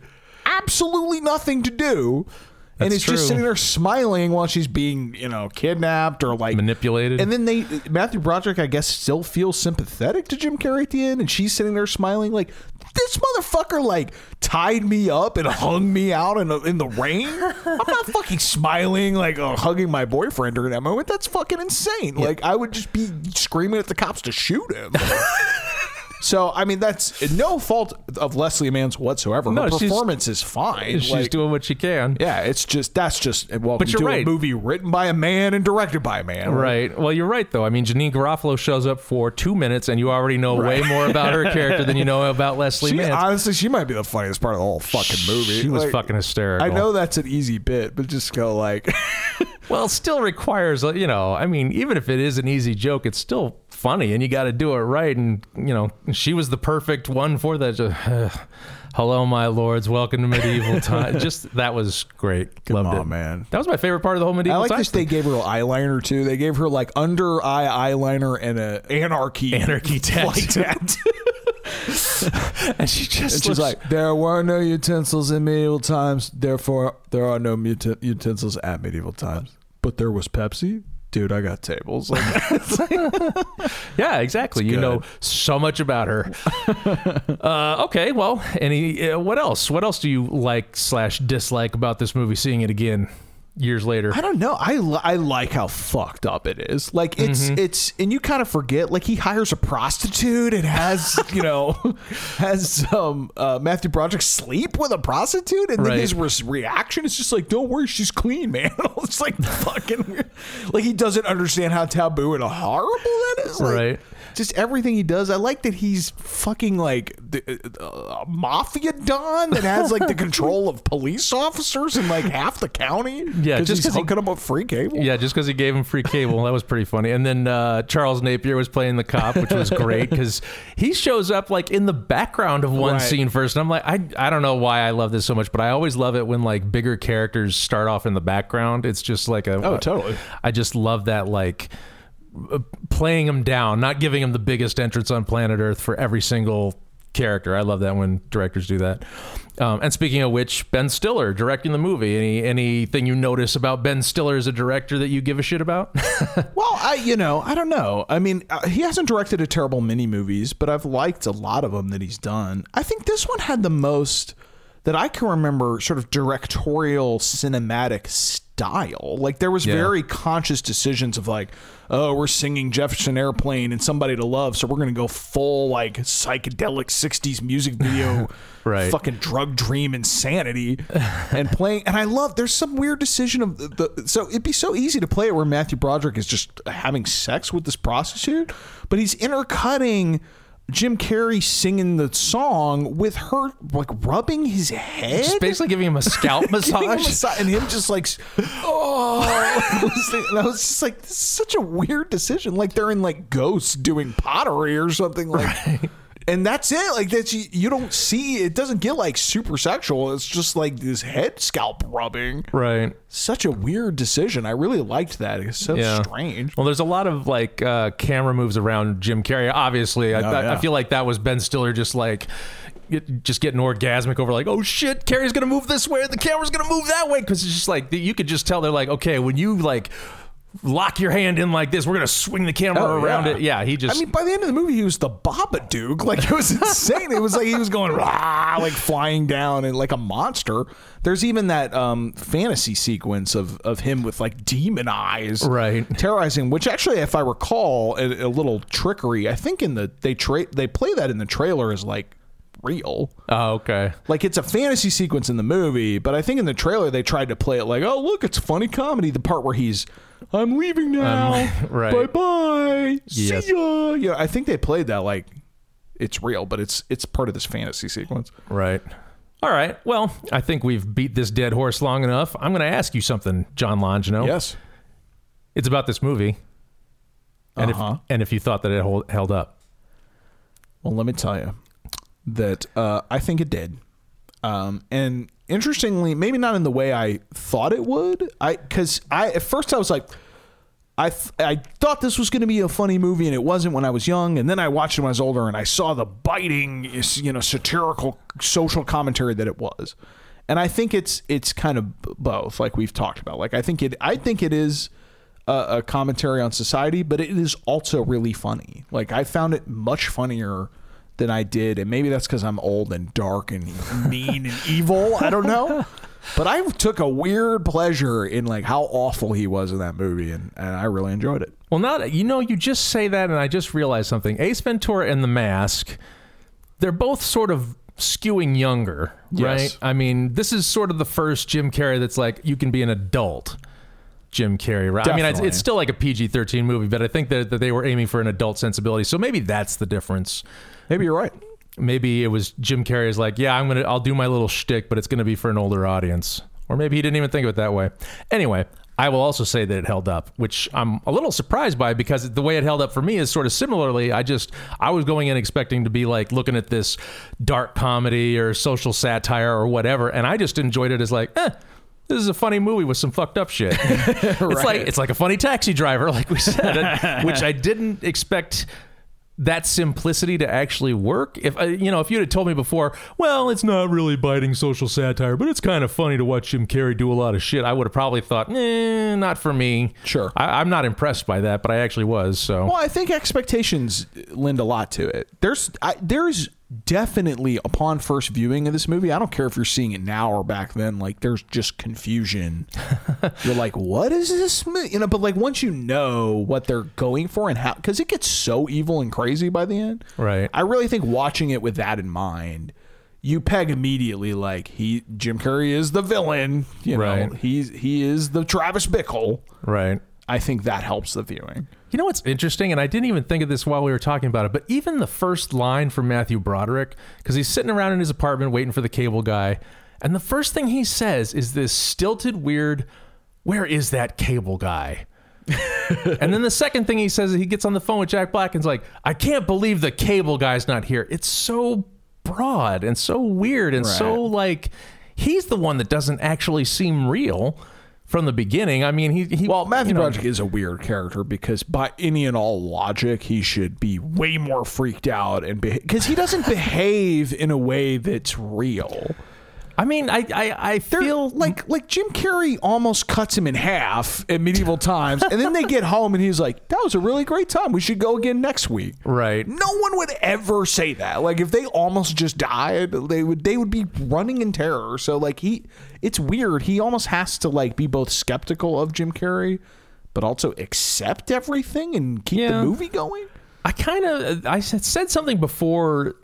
absolutely nothing to do. And is true. just sitting there smiling while she's being, you know, kidnapped or like Manipulated. And then they Matthew Broderick, I guess, still feels sympathetic to Jim Carrey at the end, and she's sitting there smiling like this motherfucker like tied me up and hung me out in, in the rain. I'm not fucking smiling like oh, hugging my boyfriend during that moment. That's fucking insane. Like I would just be screaming at the cops to shoot him. So I mean that's no fault of Leslie Mann's whatsoever. Her No, she's- performance is fine. She's Like, doing what she can. yeah, it's just that's just well, But you're right. a movie written by a man and directed by a man. Right. Well, you're right, though. I mean, Janeane Garofalo shows up for two minutes, and you already know way more about her character than you know about Leslie She, Mann. honestly, she might be the funniest part of the whole fucking movie. She was Like, fucking hysterical. I know that's an easy bit, but just go like, Well, it still requires, uh, you know, I mean, even if it is an easy joke, it's still funny, and you got to do it right. And you know, she was the perfect one for that. Just, Hello, my lords. Welcome to medieval time. Just that was great. Loved on, it, man. That was my favorite part of the whole medieval. I like this. They gave her eyeliner too. They gave her like under eye eyeliner and a anarchy Anarchy tattoo. and she just And she's looks- like, there were no utensils in medieval times, therefore there are no muta- utensils at medieval times. But there was Pepsi. Dude, I got tables. Like, Yeah, exactly. You good. know so much about her. uh, okay, well, any uh, what else? What else do you like slash dislike about this movie? Seeing it again, years later. I don't know. I, li- I like how fucked up it is. Like it's Mm-hmm. it's and you kind of forget. Like he hires a prostitute and has you know has um uh, Matthew Broderick sleep with a prostitute, and then his re- reaction is just like, "Don't worry, she's clean, man." it's like fucking weird. Like he doesn't understand how taboo and horrible that is. Like, Right. Just everything he does. I like that he's fucking like the, uh, a mafia don that has like the control of police officers in like half the county. Yeah, just just 'cause he- hooking them up free cable. Yeah, just because he gave him free cable, that was pretty funny. And then uh, Charles Napier was playing the cop, which was great because he shows up like in the background of one Right. scene first, and I'm like, I I don't know why I love this so much, but I always love it when like bigger characters start off in the background. It's just like a Oh, totally. I just love that like playing him down, not giving him the biggest entrance on planet Earth for every single character. I love that when directors do that. Um, and speaking of which, Ben Stiller directing the movie. Any anything you notice about Ben Stiller as a director that you give a shit about? Well, I you know I don't know. I mean, uh, he hasn't directed a terrible mini movies, but I've liked a lot of them that he's done. I think this one had the most that I can remember, sort of directorial cinematic style. Like there was Yeah. very conscious decisions of like, oh, we're singing Jefferson Airplane and Somebody to Love, so we're gonna go full like psychedelic '60s music video, Right. Fucking drug dream insanity, and playing. And I love. There's some weird decision of the, the. So it'd be so easy to play it where Matthew Broderick is just having sex with this prostitute, but he's intercutting. Jim Carrey singing the song with her like rubbing his head, Just basically giving him a scalp Giving him a massage. and him just like, oh, and I was just like, this is such a weird decision. Like they're in like ghosts doing pottery or something like. And that's it. Like that's you, you don't see. It doesn't get like super sexual. It's just like this head scalp rubbing. Right. Such a weird decision. I really liked that. It's so Yeah. strange. Well, there's a lot of like uh, camera moves around Jim Carrey. Obviously, I, Oh, I- I feel like that was Ben Stiller just like just getting orgasmic over like, oh shit, Carrey's gonna move this way, the camera's gonna move that way, because it's just like you could just tell they're like, okay, when you like lock your hand in like this, we're gonna swing the camera Oh, around yeah. it. Yeah, he just. I mean, by the end of the movie, he was the Babadook. Like it was insane. it was like he was going rah, like flying down and like a monster. There's even that um, fantasy sequence of of him with like demon eyes, Right. terrorizing. Which actually, if I recall, a, a little trickery. I think in the they tra- they play that in the trailer as like real. oh, okay. Like it's a fantasy sequence in the movie, but I think in the trailer they tried to play it like, oh look, it's funny comedy. The part where he's, I'm leaving now. right. Bye bye. Yes. See ya. Yeah, I think they played that like it's real, but it's it's part of this fantasy sequence. Right. All right. Well, I think we've beat this dead horse long enough. I'm going to ask you something, John Longino. Yes. It's about this movie. And Uh-huh. if and if you thought that it hold, held up. Well, let me tell you that uh, I think it did. Um, and interestingly, maybe not in the way I thought it would. I because I at first I was like, I th- I thought this was going to be a funny movie, and it wasn't when I was young. And then I watched it when I was older, and I saw the biting, you know, satirical social commentary that it was. And I think it's it's kind of both, like we've talked about. Like I think it I think it is a, a commentary on society, but it is also really funny. Like I found it much funnier than I did, and maybe that's because I'm old and dark and mean and evil. I don't know. But I took a weird pleasure in like how awful he was in that movie, and, and I really enjoyed it. Well, not you know, you just say that, and I just realized something. Ace Ventura and The Mask, they're both sort of skewing younger, Yes. right? I mean, this is sort of the first Jim Carrey that's like you can be an adult. Jim Carrey, right? I mean, it's, it's still like a PG thirteen movie, but I think that, that they were aiming for an adult sensibility. So maybe that's the difference. Maybe you're right. Maybe it was Jim Carrey's like, yeah, I'm gonna, I'll do my little shtick, but it's gonna be for an older audience, or maybe he didn't even think of it that way. Anyway, I will also say that it held up, which I'm a little surprised by because the way it held up for me is sort of similarly. I just, I was going in expecting to be like looking at this dark comedy or social satire or whatever, and I just enjoyed it as like, eh. This is a funny movie with some fucked up shit. It's like it's like a funny taxi driver, like we said, which I didn't expect that simplicity to actually work. If uh, you know, if you had told me before, well, it's not really biting social satire, but it's kind of funny to watch Jim Carrey do a lot of shit, I would have probably thought, eh, not for me. Sure. I, I'm not impressed by that, but I actually was. So Well, I think expectations lend a lot to it. There's I, there's definitely upon first viewing of this movie, I don't care if you're seeing it now or back then, like there's just confusion. you're like, what is this? mo-" You know, but like once you know what they're going for and how, because it gets so evil and crazy by the end. Right. I really think watching it with that in mind, you peg immediately like he Jim Carrey is the villain. You know, Right. he's he is the Travis Bickle. Right. I think that helps the viewing. You know what's interesting, and I didn't even think of this while we were talking about it, but even the first line from Matthew Broderick, because he's sitting around in his apartment waiting for the cable guy, and the first thing he says is this stilted, weird, "Where is that cable guy?" and then the second thing he says, he gets on the phone with Jack Black and's like, "I can't believe the cable guy's not here." It's so broad and so weird and so like he's the one that doesn't actually seem real from the beginning. I mean, he, he Well, Matthew you know, Broderick is a weird character because by any and all logic, he should be way more freaked out and because he doesn't behave in a way that's real. I mean, I I, I feel like like Jim Carrey almost cuts him in half at medieval times, and then they get home and he's like, "That was a really great time. We should go again next week." right. No one would ever say that. Like if they almost just died, they would they would be running in terror. So like he it's weird. He almost has to like be both skeptical of Jim Carrey but also accept everything and keep Yeah. the movie going. I kind of I said, said something before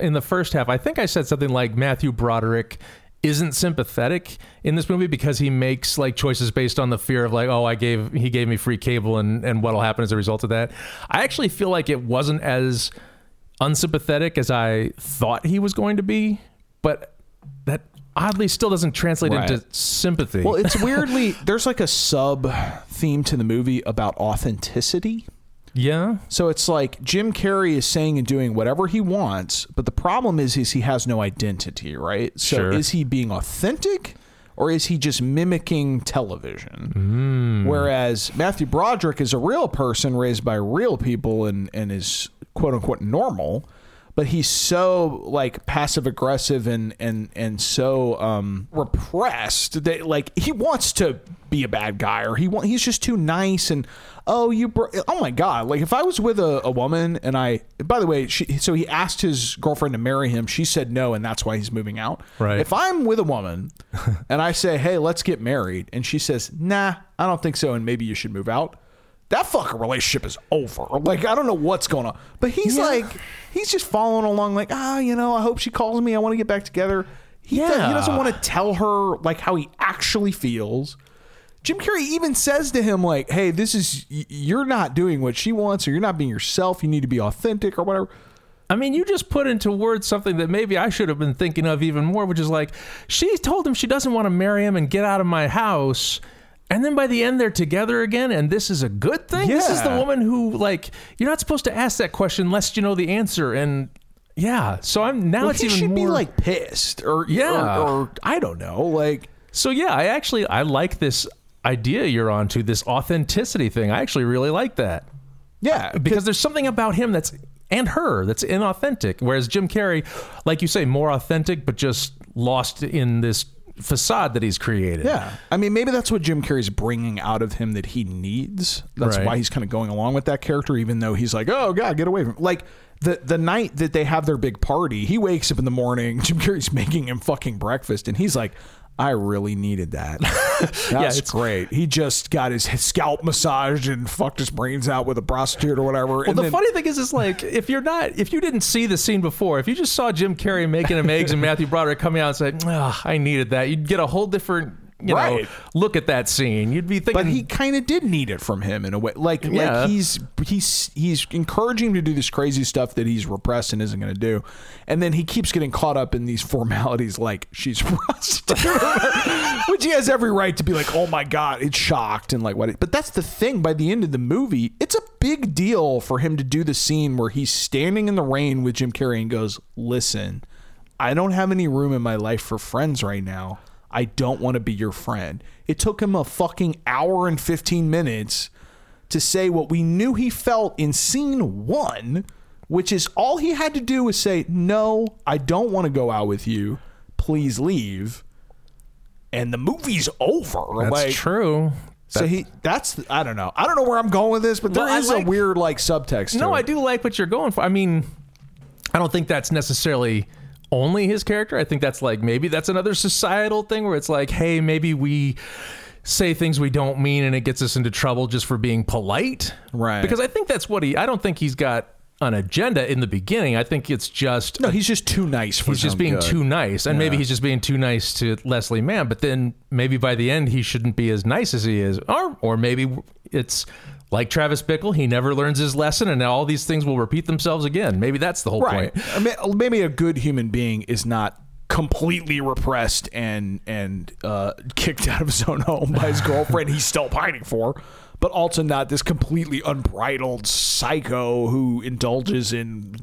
in the first half. I think I said something like Matthew Broderick isn't sympathetic in this movie because he makes like choices based on the fear of like oh I gave he gave me free cable and and what'll happen as a result of that. I actually feel like it wasn't as unsympathetic as I thought he was going to be, but that oddly still doesn't translate Right. into sympathy. Well, it's weirdly there's like a sub theme to the movie about authenticity. Yeah. So it's like Jim Carrey is saying and doing whatever he wants, but the problem is is he has no identity, right? So Sure. is he being authentic or is he just mimicking television? Mm. Whereas Matthew Broderick is a real person raised by real people and and is quote unquote normal, but he's so like passive aggressive and and and so um repressed that like he wants to be a bad guy or he want he's just too nice and oh you br- oh my god like if I was with a, a woman and I by the way she so he asked his girlfriend to marry him she said no and that's why he's moving out Right. if I'm with a woman and I say hey let's get married and she says nah I don't think so and maybe you should move out that fucking relationship is over. Like I don't know what's going on, but he's like he's just following along. Like ah, you know, I hope she calls me. I want to get back together. He, do- he doesn't want to tell her like how he actually feels. Jim Carrey even says to him like, "Hey, this is you're not doing what she wants, or you're not being yourself. You need to be authentic, or whatever." I mean, you just put into words something that maybe I should have been thinking of even more, which is like she told him she doesn't want to marry him and get out of my house. And then by the end, they're together again, and this is a good thing. This is the woman who, like, you're not supposed to ask that question lest you know the answer. And yeah, so I'm now Well, it's even should more be like pissed, or Yeah. or, or I don't know, like. So yeah, I actually I like this idea you're onto this authenticity thing. I actually really like that. Yeah, uh, because there's something about him that's and her that's inauthentic whereas jim carrey like you say more authentic but just lost in this facade that he's created Yeah. I mean, maybe that's what Jim Carrey's bringing out of him that he needs. That's Right. why he's kind of going along with that character, even though he's like, oh, God, get away from Like, the, the night that they have their big party, he wakes up in the morning, Jim Carrey's making him fucking breakfast, and he's like, I really needed that. That's it's- great. He just got his scalp massaged and fucked his brains out with a prostitute or whatever. well, the funny thing is, is like if you're not, if you didn't see the scene before, if you just saw Jim Carrey making him eggs and Matthew Broderick coming out and say, "Ah, "I needed that," you'd get a whole different, you Right. know, look at that scene. You'd be thinking, but he kind of did need it from him in a way. Like, Yeah. like he's he's he's encouraging him to do this crazy stuff that he's repressed and isn't going to do, and then he keeps getting caught up in these formalities, like she's prostitute, which he has every right to be like, oh my god, it's shocked and like what. But that's the thing. By the end of the movie, it's a big deal for him to do the scene where he's standing in the rain with Jim Carrey and goes, "Listen, I don't have any room in my life for friends right now." I don't want to be your friend. It took him a fucking hour and 15 minutes to say what we knew he felt in scene one, which is all he had to do was say, No, I don't want to go out with you. Please leave. And the movie's over. that's like, true. So he, that's, I don't know. I don't know where I'm going with this, but there is like- a weird, like, subtext. to No. I do like what you're going for. I mean, I don't think that's necessarily only his character. I think that's like maybe that's another societal thing where it's like, hey, maybe we say things we don't mean and it gets us into trouble just for being polite. Right. Because I think that's what he I don't think he's got an agenda in the beginning. I think it's just No, he's just too nice for he's just being good. too nice and maybe he's just being too nice to Leslie Mann but then maybe by the end he shouldn't be as nice as he is or or maybe it's like Travis Bickle he never learns his lesson and all these things will repeat themselves again maybe that's the whole Right. point I mean, maybe a good human being is not completely repressed and and uh, kicked out of his own home by his girlfriend he's still pining for, but also not this completely unbridled psycho who indulges in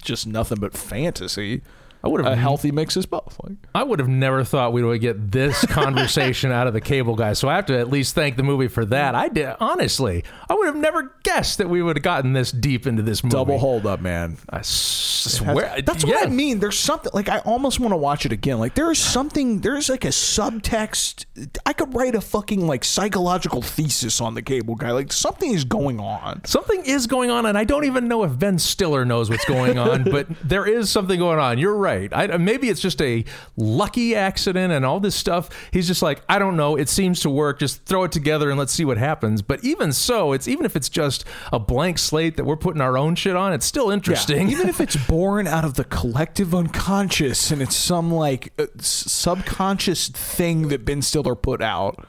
just nothing but fantasy. I would A have healthy mix is both. Like, I would have never thought we would get this conversation out of the cable guy. So I have to at least thank the movie for that. I did honestly. I would have never guessed that we would have gotten this deep into this movie. double hold up, man. I swear. That's what I mean. There's something like I almost want to watch it again. Like there is something. There's like a subtext. I could write a fucking like psychological thesis on the cable guy. Like something is going on. Something is going on, and I don't even know if Ben Stiller knows what's going on, but there is something going on. You're right. I, maybe it's just a lucky accident and all this stuff. He's just like, I don't know. It seems to work. Just throw it together and let's see what happens. But even so, it's even if it's just a blank slate that we're putting our own shit on, it's still interesting. Even if it's born out of the collective unconscious and it's some like uh, subconscious thing that Ben Stiller put out,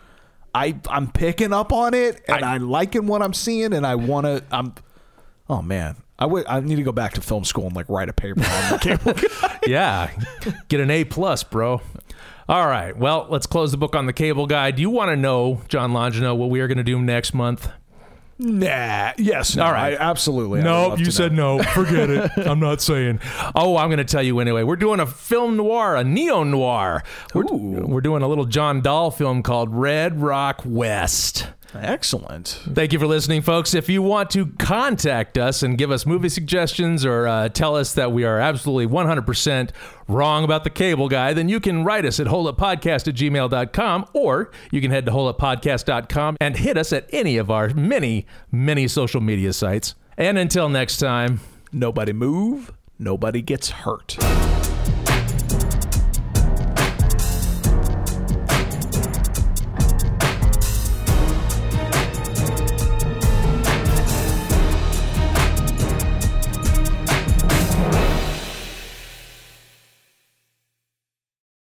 I I'm picking up on it and I, am liking what I'm seeing and I want to. I'm. Oh man, I would. I need to go back to film school and like write a paper on the cable. yeah, get an A plus, bro. All right. Well, let's close the book on the cable guy. Do you want to know, John Longino, what we are going to do next month? nah. Yes. No, All right. I- absolutely. No, love you said know. no. Forget it. I'm not saying. Oh, I'm going to tell you anyway. We're doing a film noir, a neo noir. We're, we're doing a little John Dahl film called Red Rock West. Excellent. Thank you for listening, folks. If you want to contact us and give us movie suggestions or uh, tell us that we are absolutely 100% wrong about the cable guy, then you can write us at holduppodcast at gmail.com or you can head to holduppodcast.com and hit us at any of our many, many social media sites. And until next time, Nobody move. Nobody gets hurt.